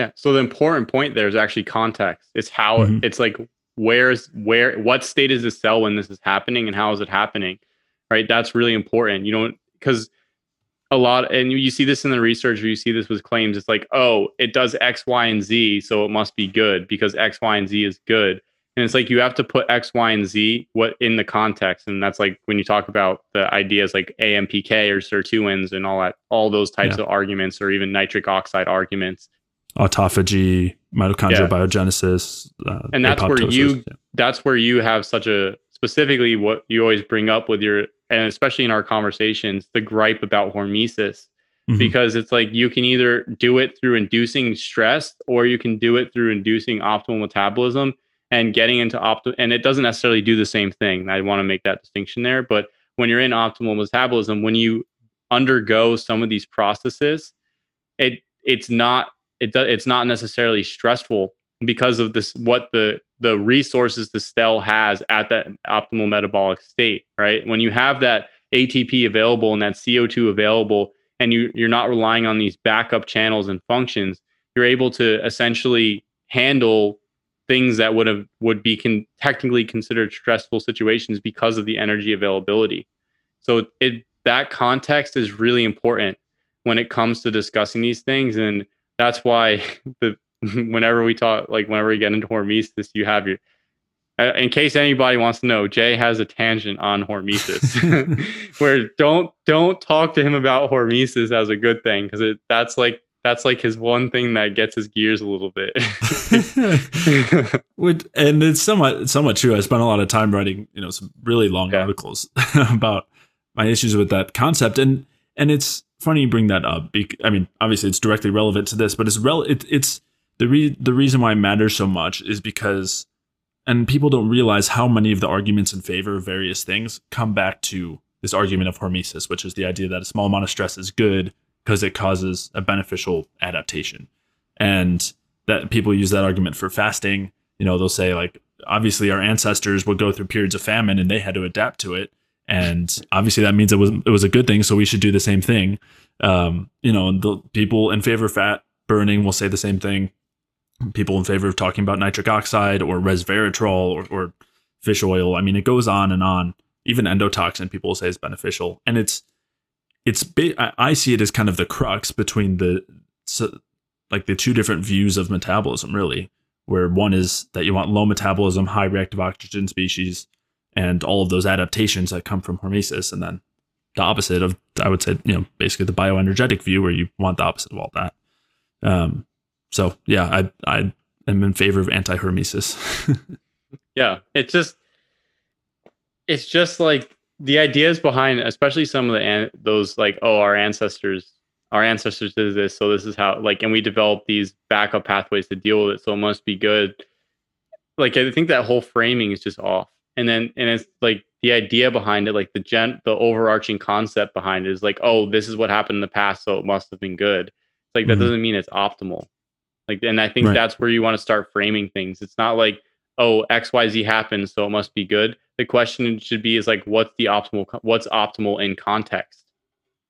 Yeah. So the important point there is actually context. It's how mm-hmm. it's like where's where what state is the cell when this is happening and how is it happening? Right. That's really important. You know, because a lot and you see this in the research or you see this with claims, it's like, oh, it does X, Y, and Z, so it must be good because X, Y, and Z is good. And it's like you have to put X, Y, and Z what in the context. And that's like when you talk about the ideas like AMPK or sirtuins and all that, all those types yeah. of arguments or even nitric oxide arguments autophagy, mitochondrial yeah. biogenesis, uh, and that's where you yeah. that's where you have such a specifically what you always bring up with your and especially in our conversations the gripe about hormesis mm-hmm. because it's like you can either do it through inducing stress or you can do it through inducing optimal metabolism and getting into optimal and it doesn't necessarily do the same thing i want to make that distinction there but when you're in optimal metabolism when you undergo some of these processes it it's not it do, it's not necessarily stressful because of this what the the resources the cell has at that optimal metabolic state right? When you have that atp available and that co2 available and you you're not relying on these backup channels and functions you're able to essentially handle things that would have would be con- technically considered stressful situations because of the energy availability. So it that context is really important when it comes to discussing these things and that's why *laughs* the *laughs* whenever we talk like whenever we get into hormesis you have your in case anybody wants to know, Jay has a tangent on hormesis, *laughs* where don't don't talk to him about hormesis as a good thing because it that's like that's like his one thing that gets his gears a little bit. and it's somewhat somewhat true. I spent a lot of time writing, you know, some really long yeah. articles about my issues with that concept, and and it's funny you bring that up. I mean, obviously it's directly relevant to this, but it's rel- it, it's the re- the reason why it matters so much is because and people don't realize how many of the arguments in favor of various things come back to this argument of hormesis, which is the idea that a small amount of stress is good because it causes a beneficial adaptation. And that people use that argument for fasting. You know, they'll say like obviously our ancestors would go through periods of famine and they had to adapt to it. And obviously that means it was it was a good thing, so we should do the same thing. Um, you know, the people in favor of fat burning will say the same thing people in favor of talking about nitric oxide or resveratrol or, or fish oil. I mean, it goes on and on. Even endotoxin, people will say is beneficial, and it's it's I see it as kind of the crux between the like the two different views of metabolism, really. Where one is that you want low metabolism, high reactive oxygen species, and all of those adaptations that come from hormesis, and then the opposite of I would say, you know, basically the bioenergetic view where you want the opposite of all that. Um, so yeah, I I am in favor of anti-hormesis. *laughs* yeah, it's just it's just like the ideas behind, especially some of the those like oh our ancestors our ancestors did this, so this is how like, and we developed these backup pathways to deal with it, so it must be good. Like I think that whole framing is just off, and then and it's like the idea behind it, like the gen, the overarching concept behind it is like, oh, this is what happened in the past, so it must have been good. It's like mm-hmm. that doesn't mean it's optimal. Like, and I think right. that's where you want to start framing things. It's not like, oh, X, Y, Z happened, so it must be good. The question should be is like, what's the optimal, what's optimal in context?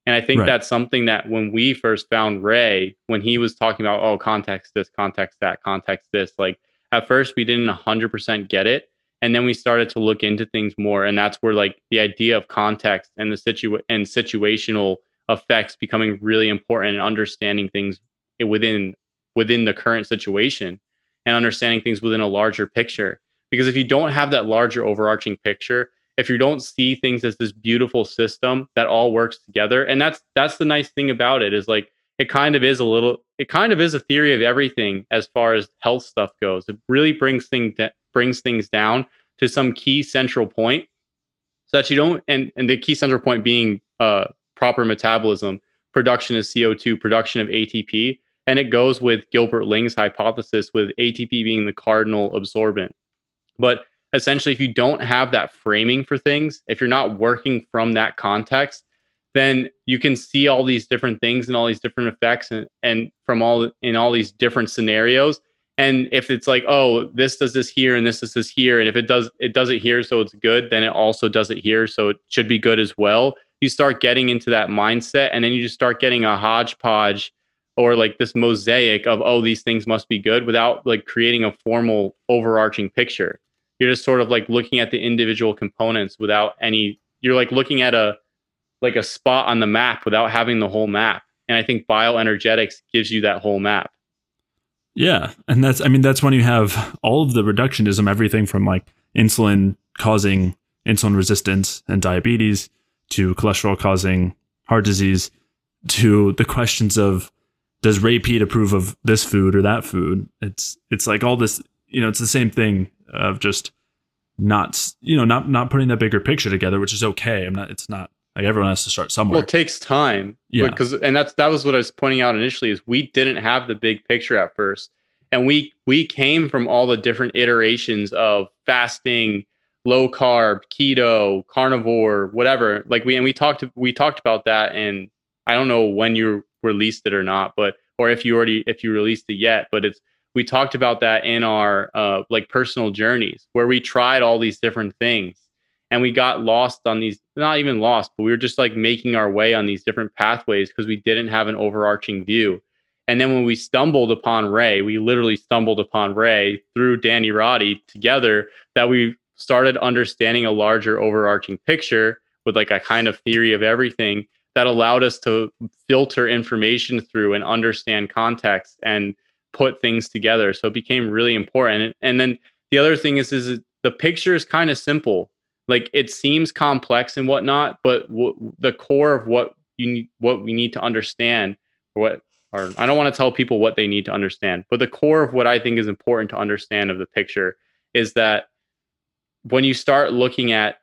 And I think right. that's something that when we first found Ray, when he was talking about, oh, context this, context that, context this, like at first we didn't 100% get it. And then we started to look into things more. And that's where like the idea of context and the situ and situational effects becoming really important and understanding things within within the current situation and understanding things within a larger picture. Because if you don't have that larger overarching picture, if you don't see things as this beautiful system that all works together, and that's that's the nice thing about it is like it kind of is a little it kind of is a theory of everything as far as health stuff goes. It really brings things that brings things down to some key central point so that you don't and and the key central point being uh proper metabolism, production of CO2, production of ATP and it goes with Gilbert Ling's hypothesis with ATP being the cardinal adsorbent. But essentially, if you don't have that framing for things, if you're not working from that context, then you can see all these different things and all these different effects and, and from all in all these different scenarios. And if it's like, oh, this does this here and this does this here, and if it does it does it here, so it's good, then it also does it here, so it should be good as well. You start getting into that mindset, and then you just start getting a hodgepodge or like this mosaic of oh these things must be good without like creating a formal overarching picture. You're just sort of like looking at the individual components without any you're like looking at a like a spot on the map without having the whole map. And i think bioenergetics gives you that whole map yeah and that's i mean that's when you have all of the reductionism everything from like insulin causing insulin resistance and diabetes to cholesterol causing heart disease to the questions of does Ray Peat approve of this food or that food? It's it's like all this, you know, it's the same thing of just not, you know, not not putting that bigger picture together, which is okay. I'm not. It's not like everyone has to start somewhere. Well, it takes time. Yeah. Because and that's that was what I was pointing out initially is we didn't have the big picture at first, and we we came from all the different iterations of fasting, low carb, keto, carnivore, whatever. Like we and we talked we talked about that, and I don't know when you released it or not, but or if you already if you released it yet. But it's we talked about that in our uh, like personal journeys where we tried all these different things and we got lost on these not even lost but we were just like making our way on these different pathways because we didn't have an overarching view and then when we stumbled upon ray we literally stumbled upon ray through danny roddy together that we started understanding a larger overarching picture with like a kind of theory of everything that allowed us to filter information through and understand context and put things together. So it became really important. And, and then the other thing is, is the picture is kind of simple. Like it seems complex and whatnot, but w- the core of what you need, what we need to understand, or what or I don't want to tell people what they need to understand, but the core of what I think is important to understand of the picture is that when you start looking at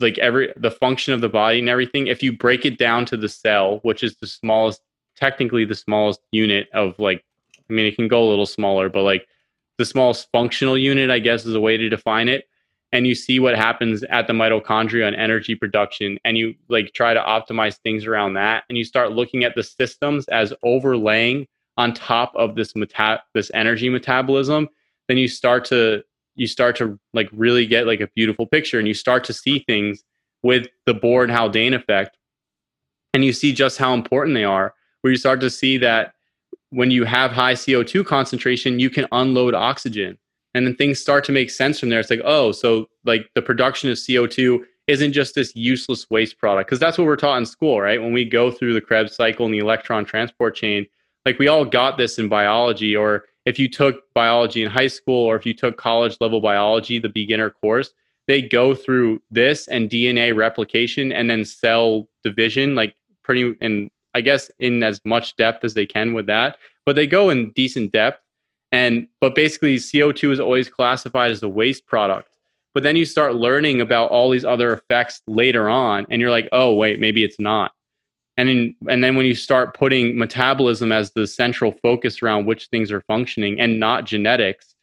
like every the function of the body and everything, if you break it down to the cell, which is the smallest, technically the smallest unit of like, I mean, it can go a little smaller, but like the smallest functional unit, I guess, is a way to define it. And you see what happens at the mitochondria and energy production, and you like try to optimize things around that, and you start looking at the systems as overlaying on top of this meta- this energy metabolism. Then you start to you start to like really get like a beautiful picture, and you start to see things with the Bohr and Haldane effect, and you see just how important they are. Where you start to see that when you have high CO2 concentration, you can unload oxygen. And then things start to make sense from there. It's like, oh, so like the production of CO2 isn't just this useless waste product. Because that's what we're taught in school, right? When we go through the Krebs cycle and the electron transport chain, like we all got this in biology. Or if you took biology in high school or if you took college level biology, the beginner course, they go through this and DNA replication and then cell division, like pretty and I guess in as much depth as they can with that, but they go in decent depth. And but basically, CO2 is always classified as a waste product. But then you start learning about all these other effects later on, and you're like, oh wait, maybe it's not. And and then when you start putting metabolism as the central focus around which things are functioning and not genetics,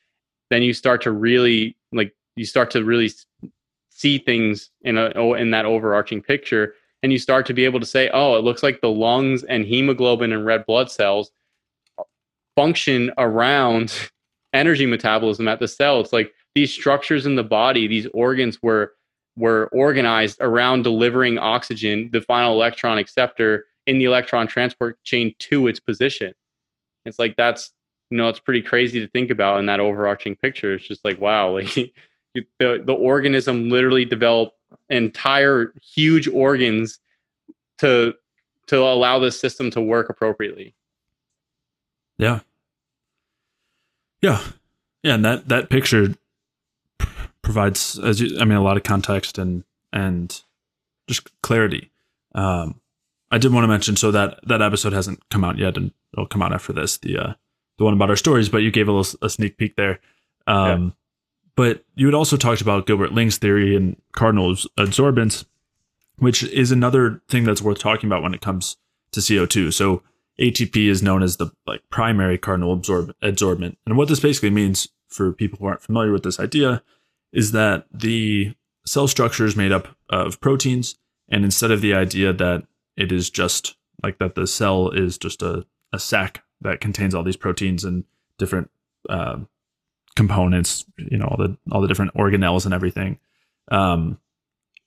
then you start to really like you start to really see things in a oh, in that overarching picture and you start to be able to say, oh, it looks like the lungs and hemoglobin and red blood cells function around energy metabolism at the cell. It's like these structures in the body, these organs were were organized around delivering oxygen, the final electron acceptor in the electron transport chain to its position. It's like that's you know it's pretty crazy to think about in that overarching picture. It's just like wow, *laughs* like the the organism literally developed entire huge organs to to allow this system to work appropriately. Yeah. Yeah. Yeah, and that that picture provides as you, I mean a lot of context and and just clarity. Um I did want to mention so that that episode hasn't come out yet and it'll come out after this the uh the one about our stories but you gave a little a sneak peek there. Um yeah but you had also talked about Gilbert Ling's theory and cardinal absorbance, which is another thing that's worth talking about when it comes to CO2. So ATP is known as the like primary cardinal absorb- adsorbent. And what this basically means for people who aren't familiar with this idea is that the cell structure is made up of proteins. And instead of the idea that it is just like that the cell is just a, a sac that contains all these proteins and different uh, components, you know, all the all the different organelles and everything. Um,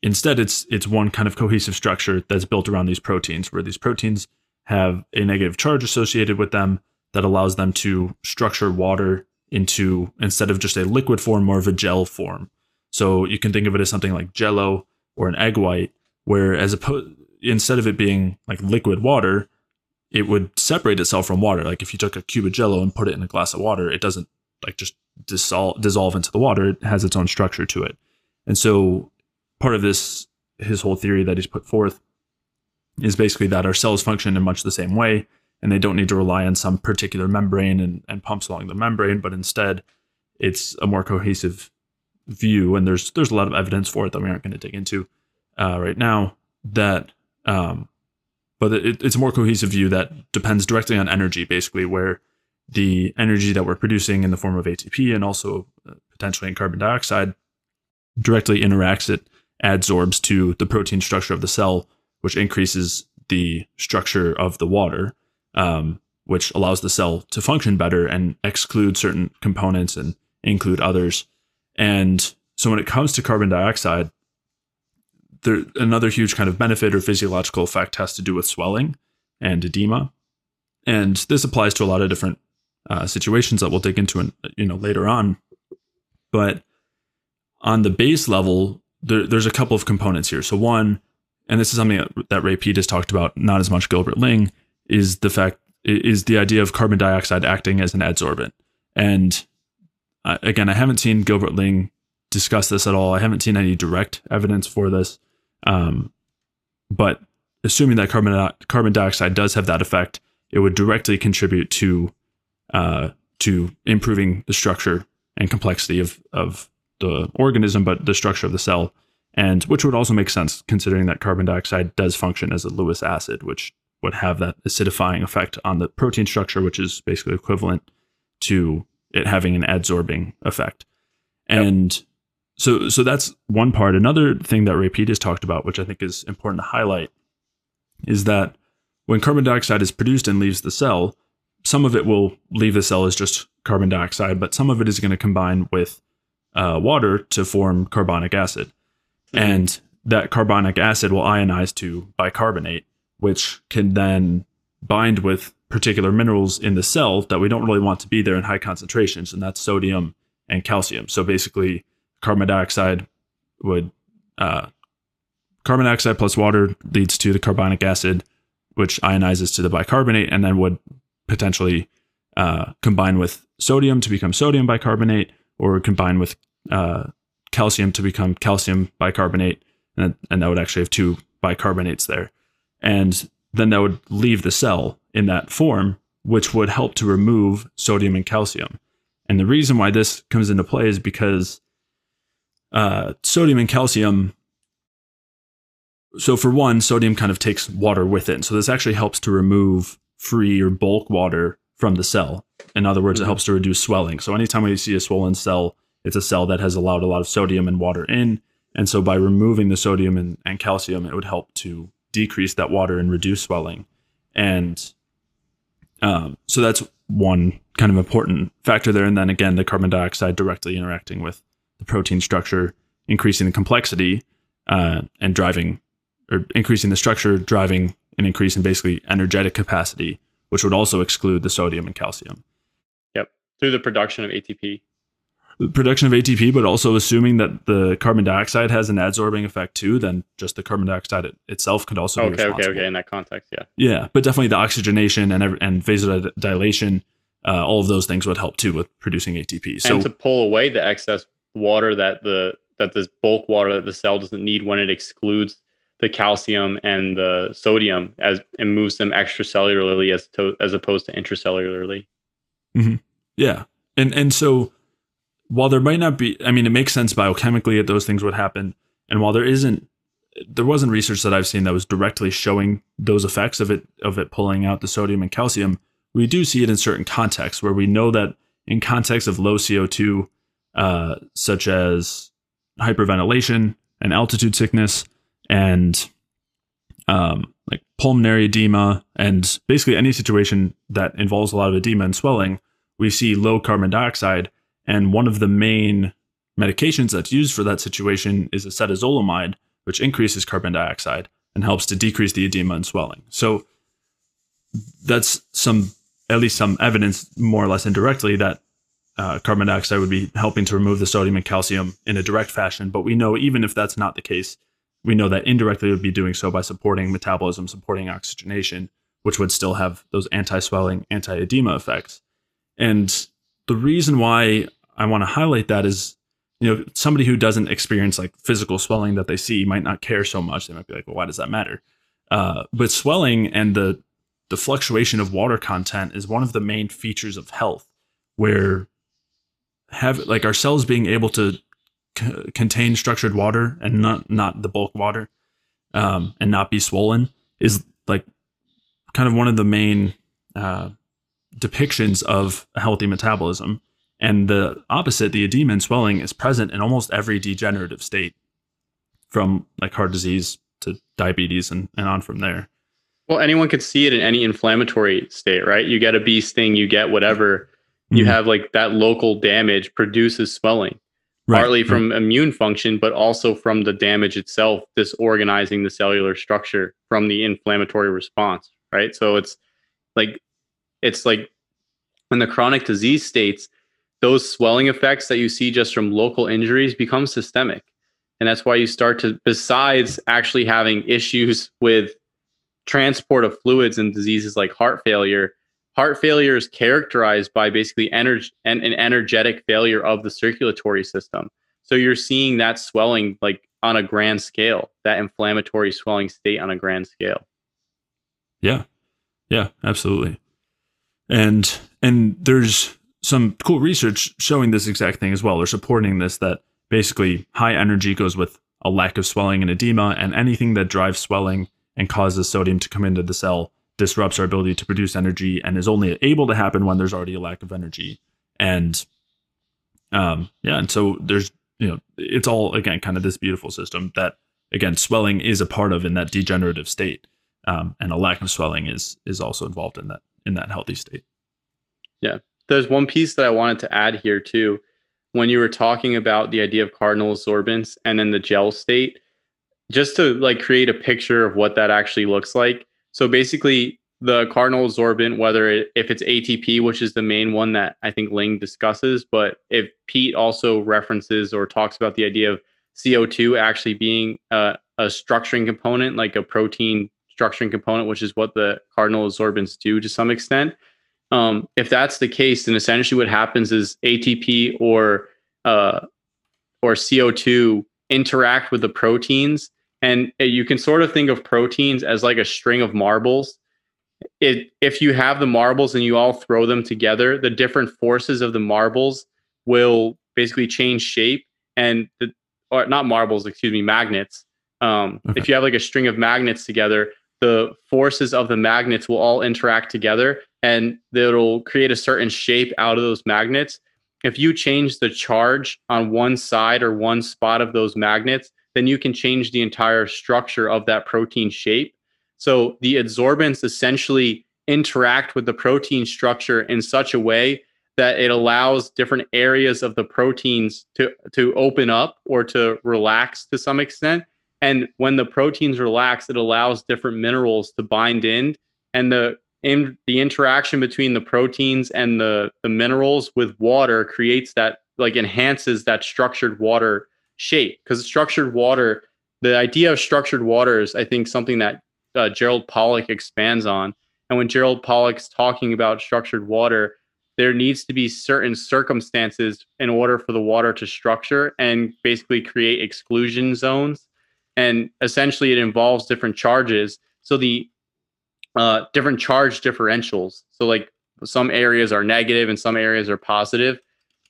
instead, it's it's one kind of cohesive structure that's built around these proteins, where these proteins have a negative charge associated with them that allows them to structure water into instead of just a liquid form, more of a gel form. So you can think of it as something like Jello or an egg white, where as opposed instead of it being like liquid water, it would separate itself from water. Like if you took a cube of Jello and put it in a glass of water, it doesn't like just dissolve dissolve into the water. It has its own structure to it. And so part of this his whole theory that he's put forth is basically that our cells function in much the same way and they don't need to rely on some particular membrane and, and pumps along the membrane, but instead it's a more cohesive view. And there's there's a lot of evidence for it that we aren't going to dig into uh, right now. That um, but it, it's a more cohesive view that depends directly on energy, basically, where the energy that we're producing in the form of ATP and also uh, potentially in carbon dioxide directly interacts it adsorbs to the protein structure of the cell, which increases the structure of the water, um, which allows the cell to function better and exclude certain components and include others. And so when it comes to carbon dioxide, there another huge kind of benefit or physiological effect has to do with swelling and edema. And this applies to a lot of different uh, situations that we'll dig into in, you know later on. But on the base level, there, there's a couple of components here. So one, and this is something that, Ray Peat has talked about, not as much Gilbert Ling, is the fact is the idea of carbon dioxide acting as an adsorbent. And uh, again, I haven't seen Gilbert Ling discuss this at all. I haven't seen any direct evidence for this. Um, but assuming that carbon carbon dioxide does have that effect, it would directly contribute to uh, to improving the structure and complexity of of the organism, but the structure of the cell, and which would also make sense considering that carbon dioxide does function as a Lewis acid, which would have that acidifying effect on the protein structure, which is basically equivalent to it having an adsorbing effect. And yep. so so that's one part. Another thing that Peat has talked about, which I think is important to highlight, is that when carbon dioxide is produced and leaves the cell, some of it will leave the cell as just carbon dioxide, but some of it is going to combine with uh, water to form carbonic acid. And that carbonic acid will ionize to bicarbonate, which can then bind with particular minerals in the cell that we don't really want to be there in high concentrations, and that's sodium and calcium. So basically, carbon dioxide would uh, carbon dioxide plus water leads to the carbonic acid, which ionizes to the bicarbonate, and then would potentially uh, combine with sodium to become sodium bicarbonate, or combine with uh, calcium to become calcium bicarbonate, and, and that would actually have two bicarbonates there. And then that would leave the cell in that form, which would help to remove sodium and calcium. And the reason why this comes into play is because uh, sodium and calcium. So, for one, sodium kind of takes water with it. So, this actually helps to remove free or bulk water from the cell. In other words, it mm-hmm. helps to reduce swelling. So, anytime we see a swollen cell, it's a cell that has allowed a lot of sodium and water in. And so, by removing the sodium and, and calcium, it would help to decrease that water and reduce swelling. And um, so that's one kind of important factor there. And then again, the carbon dioxide directly interacting with the protein structure, increasing the complexity uh, and driving or increasing the structure, driving an increase in basically energetic capacity, which would also exclude the sodium and calcium. Yep. Through the production of ATP production of ATP, but also assuming that the carbon dioxide has an adsorbing effect too, then just the carbon dioxide it, itself could also okay, okay, okay. In that context, yeah, yeah, but definitely the oxygenation and and vasodilation, uh, all of those things would help too with producing ATP. So and to pull away the excess water that the that this bulk water that the cell doesn't need when it excludes the calcium and the sodium as and moves them extracellularly as to, as opposed to intracellularly. Mm-hmm. Yeah, and and so while there might not be, I mean, it makes sense biochemically that those things would happen. And while there isn't, there wasn't research that I've seen that was directly showing those effects of it, of it pulling out the sodium and calcium. We do see it in certain contexts where we know that in contexts of low CO2, uh, such as hyperventilation and altitude sickness and um, like pulmonary edema and basically any situation that involves a lot of edema and swelling, we see low carbon dioxide and one of the main medications that's used for that situation is acetazolamide, which increases carbon dioxide and helps to decrease the edema and swelling. So that's some, at least some evidence, more or less indirectly, that uh, carbon dioxide would be helping to remove the sodium and calcium in a direct fashion. But we know even if that's not the case, we know that indirectly it would be doing so by supporting metabolism, supporting oxygenation, which would still have those anti swelling, anti edema effects. And the reason why I want to highlight that is, you know, somebody who doesn't experience like physical swelling that they see might not care so much. They might be like, well, why does that matter? Uh, but swelling and the the fluctuation of water content is one of the main features of health, where have like our cells being able to c- contain structured water and not not the bulk water, um, and not be swollen is like kind of one of the main uh, depictions of a healthy metabolism. And the opposite, the edema and swelling, is present in almost every degenerative state, from like heart disease to diabetes and, and on from there. Well, anyone could see it in any inflammatory state, right? You get a bee sting, you get whatever, you mm-hmm. have like that local damage produces swelling, right. partly from right. immune function, but also from the damage itself, disorganizing the cellular structure from the inflammatory response, right? So it's like it's like in the chronic disease states, those swelling effects that you see just from local injuries become systemic. And that's why you start to, besides actually having issues with transport of fluids and diseases like heart failure, heart failure is characterized by basically energy and an energetic failure of the circulatory system. So you're seeing that swelling like on a grand scale, that inflammatory swelling state on a grand scale. Yeah. Yeah, absolutely. And and there's some cool research showing this exact thing as well, or supporting this that basically high energy goes with a lack of swelling and edema, and anything that drives swelling and causes sodium to come into the cell disrupts our ability to produce energy and is only able to happen when there's already a lack of energy. And um, yeah, and so there's you know it's all again kind of this beautiful system that again swelling is a part of in that degenerative state, um, and a lack of swelling is is also involved in that in that healthy state. Yeah, there's one piece that I wanted to add here too. When you were talking about the idea of cardinal absorbance and then the gel state, just to like create a picture of what that actually looks like. So basically, the cardinal adsorbent, whether it, if it's ATP, which is the main one that I think Ling discusses, but if Peat also references or talks about the idea of CO2 actually being a, a structuring component, like a protein structuring component, which is what the cardinal adsorbents do to some extent. Um, if that's the case, then essentially what happens is ATP or uh, or CO2 interact with the proteins, and you can sort of think of proteins as like a string of marbles it if you have the marbles and you all throw them together, the different forces of the marbles will basically change shape and the or not marbles, excuse me, magnets. Um, okay. If you have like a string of magnets together, the forces of the magnets will all interact together and it'll create a certain shape out of those magnets. If you change the charge on one side or one spot of those magnets, then you can change the entire structure of that protein shape. So the adsorbents essentially interact with the protein structure in such a way that it allows different areas of the proteins to to open up or to relax to some extent and when the proteins relax it allows different minerals to bind in and the in the interaction between the proteins and the the minerals with water creates that like enhances that structured water shape because structured water the idea of structured water is i think something that uh, Gerald Pollack expands on. And when Gerald Pollack's talking about structured water, there needs to be certain circumstances in order for the water to structure and basically create exclusion zones. And essentially, it involves different charges. So the uh, different charge differentials. So like some areas are negative and some areas are positive.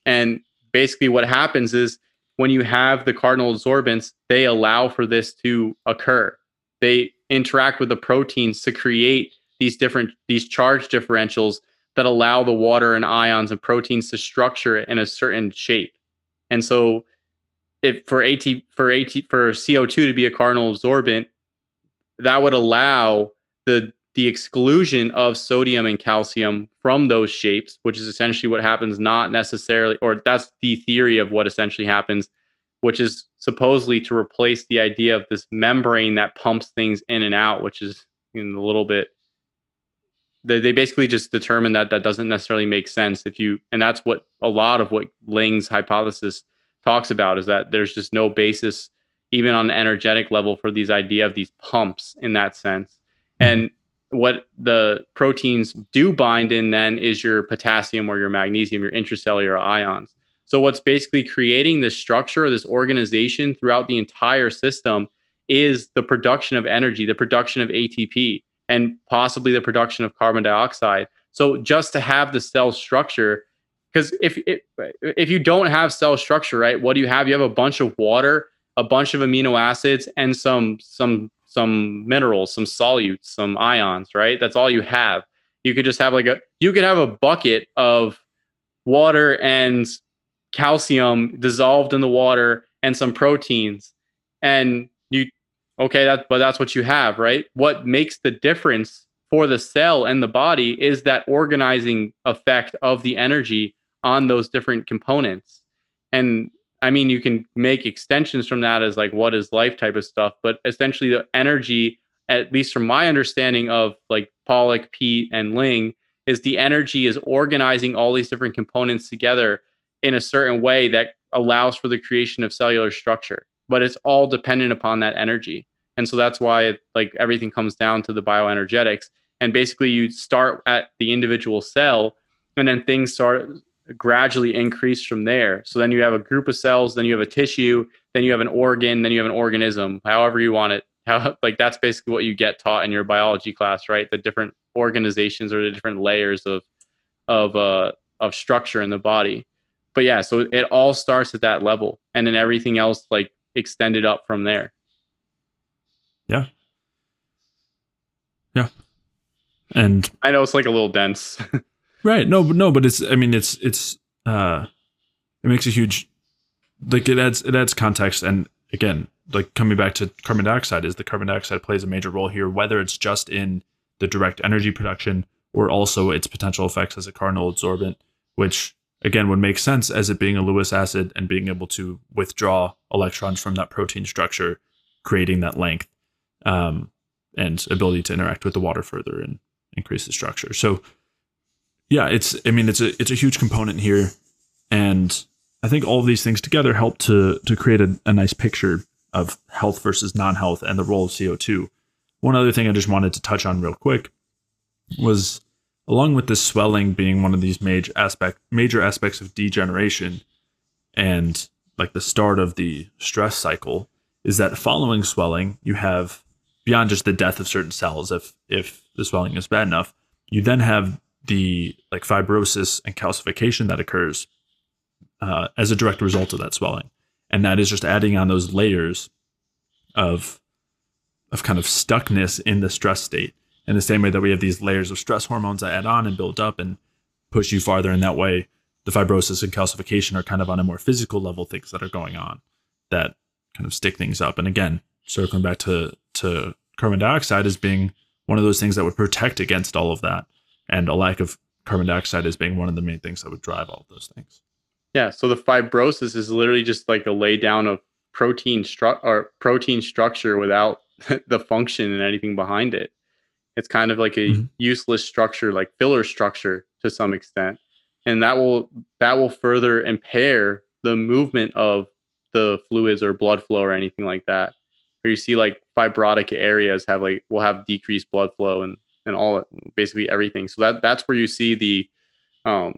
And basically, what happens is when you have the cardinal adsorbents, they allow for this to occur. They interact with the proteins to create these different these charge differentials that allow the water and ions and proteins to structure it in a certain shape. And so if for AT for AT for CO2 to be a cardinal adsorbent, that would allow the the exclusion of sodium and calcium from those shapes, which is essentially what happens, not necessarily, or that's the theory of what essentially happens which is supposedly to replace the idea of this membrane that pumps things in and out, which is in a little bit. They, they basically just determine that that doesn't necessarily make sense if you, and that's what a lot of what Ling's hypothesis talks about is that there's just no basis, even on an energetic level, for these idea of these pumps in that sense. Hmm. And what the proteins do bind in then is your potassium or your magnesium, your intracellular ions. So what's basically creating this structure, or this organization throughout the entire system is the production of energy, the production of ATP, and possibly the production of carbon dioxide. So just to have the cell structure, because if if you don't have cell structure, right, what do you have? You have a bunch of water, a bunch of amino acids, and some some some minerals, some solutes, some ions, right? That's all you have. You could just have like a you could have a bucket of water and calcium dissolved in the water and some proteins and you okay that but that's what you have right what makes the difference for the cell and the body is that organizing effect of the energy on those different components. And i mean you can make extensions from that as like what is life type of stuff but essentially the energy at least from my understanding of like Pollack, Peat, and Ling, is the energy is organizing all these different components together in a certain way that allows for the creation of cellular structure but it's all dependent upon that energy. And so that's why it, like everything comes down to the bioenergetics. And basically you start at the individual cell and then things start gradually increase from there. So then you have a group of cells, then you have a tissue, then you have an organ, then you have an organism, however you want it. *laughs* How, like that's basically what you get taught in your biology class, right? The different organizations or the different layers of of uh of structure in the body. But yeah, so it all starts at that level and then everything else like extended up from there. Yeah. Yeah. And I know it's like a little dense. *laughs* right. No, but no, but it's I mean it's it's uh it makes a huge like it adds it adds context and again, like coming back to carbon dioxide is the carbon dioxide plays a major role here, whether it's just in the direct energy production or also its potential effects as a cardinal adsorbent, which again would make sense as it being a Lewis acid and being able to withdraw electrons from that protein structure, creating that length um, and ability to interact with the water further and increase the structure. So yeah, it's I mean it's a it's a huge component here, and I think all of these things together help to to create a, a nice picture of health versus non-health and the role of CO2. One other thing I just wanted to touch on real quick was along with the swelling being one of these major aspect major aspects of degeneration and like the start of the stress cycle is that following swelling you have beyond just the death of certain cells if if the swelling is bad enough you then have the like fibrosis and calcification that occurs uh, as a direct result of that swelling. And that is just adding on those layers of of kind of stuckness in the stress state. In the same way that we have these layers of stress hormones that add on and build up and push you farther in that way the fibrosis and calcification are kind of on a more physical level things that are going on that kind of stick things up. And again circling back to to carbon dioxide as being one of those things that would protect against all of that and a lack of carbon dioxide as being one of the main things that would drive all of those things yeah so the fibrosis is literally just like a laydown of protein stru- or protein structure without *laughs* the function and anything behind it it's kind of like a mm-hmm. useless structure, like filler structure to some extent. And that will that will further impair the movement of the fluids or blood flow or anything like that. Where you see like fibrotic areas have like will have decreased blood flow and and all basically everything. So that that's where you see the um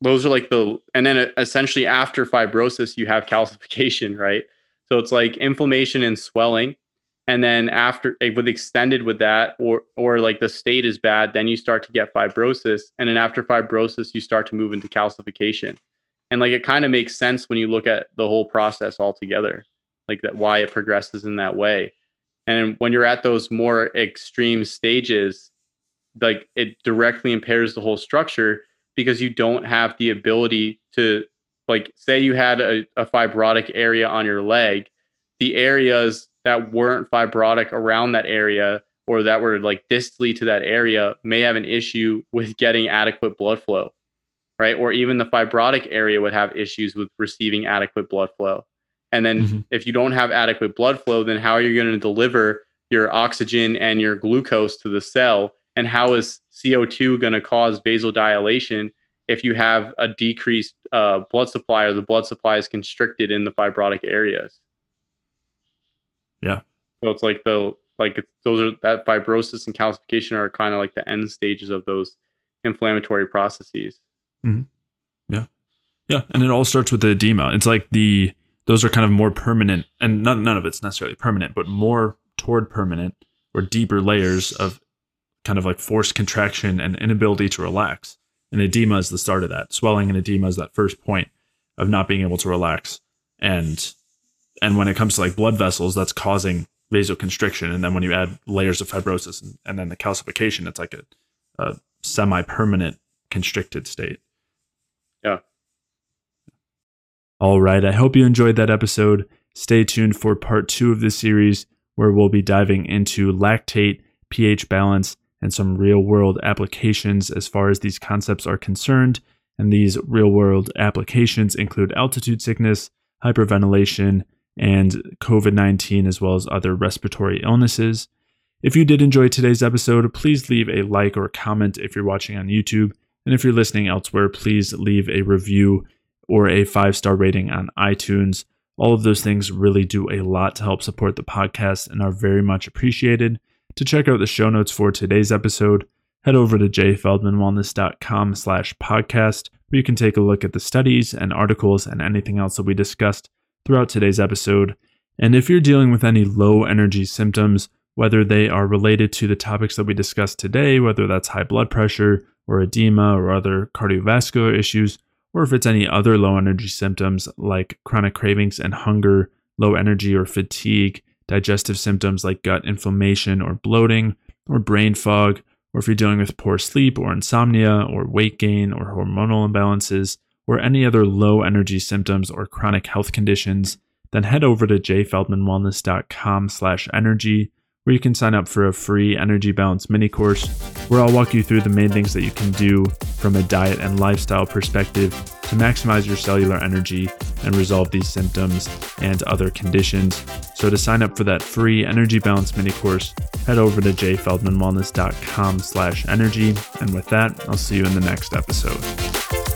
those are like the and then essentially after fibrosis you have calcification, *laughs* right? So it's like inflammation and swelling and then after eh, with extended with that or or like the state is bad then you start to get fibrosis and then after fibrosis you start to move into calcification and like it kind of makes sense when you look at the whole process altogether like that why it progresses in that way and when you're at those more extreme stages like it directly impairs the whole structure because you don't have the ability to like say you had a, a fibrotic area on your leg the areas that weren't fibrotic around that area or that were like distally to that area may have an issue with getting adequate blood flow, right? Or even the fibrotic area would have issues with receiving adequate blood flow. And then mm-hmm. if you don't have adequate blood flow, then how are you going to deliver your oxygen and your glucose to the cell? And how is CO2 going to cause vasodilation if you have a decreased uh, blood supply or the blood supply is constricted in the fibrotic areas? Yeah. So it's like the like those are that fibrosis and calcification are kind of like the end stages of those inflammatory processes. Mm-hmm. Yeah. Yeah, and it all starts with the edema. It's like the those are kind of more permanent, and none none of it's necessarily permanent, but more toward permanent or deeper layers of kind of like forced contraction and inability to relax. And edema is the start of that. Swelling and edema is that first point of not being able to relax. And and when it comes to like blood vessels, that's causing vasoconstriction. And then when you add layers of fibrosis and, and then the calcification, it's like a, a semi permanent constricted state. Yeah. All right. I hope you enjoyed that episode. Stay tuned for part two of this series, where we'll be diving into lactate, pH balance, and some real world applications as far as these concepts are concerned. And these real world applications include altitude sickness, hyperventilation, and COVID 19, as well as other respiratory illnesses. If you did enjoy today's episode, please leave a like or comment if you're watching on YouTube. And if you're listening elsewhere, please leave a review or a five star rating on iTunes. All of those things really do a lot to help support the podcast and are very much appreciated. To check out the show notes for today's episode, head over to jayfeldmanwellness.com slash podcast where you can take a look at the studies and articles and anything else that we discussed throughout today's episode. And if you're dealing with any low energy symptoms, whether they are related to the topics that we discussed today, whether that's high blood pressure or edema or other cardiovascular issues, or if it's any other low energy symptoms like chronic cravings and hunger, low energy or fatigue, digestive symptoms like gut inflammation or bloating, or brain fog, or if you're dealing with poor sleep or insomnia or weight gain or hormonal imbalances, or any other low energy symptoms or chronic health conditions, then head over to jayfeldmanwellness.com slash energy where you can sign up for a free energy balance mini course where I'll walk you through the main things that you can do from a diet and lifestyle perspective to maximize your cellular energy and resolve these symptoms and other conditions. So to sign up for that free energy balance mini course, head over to jayfeldmanwellness.com slash energy. And with that, I'll see you in the next episode.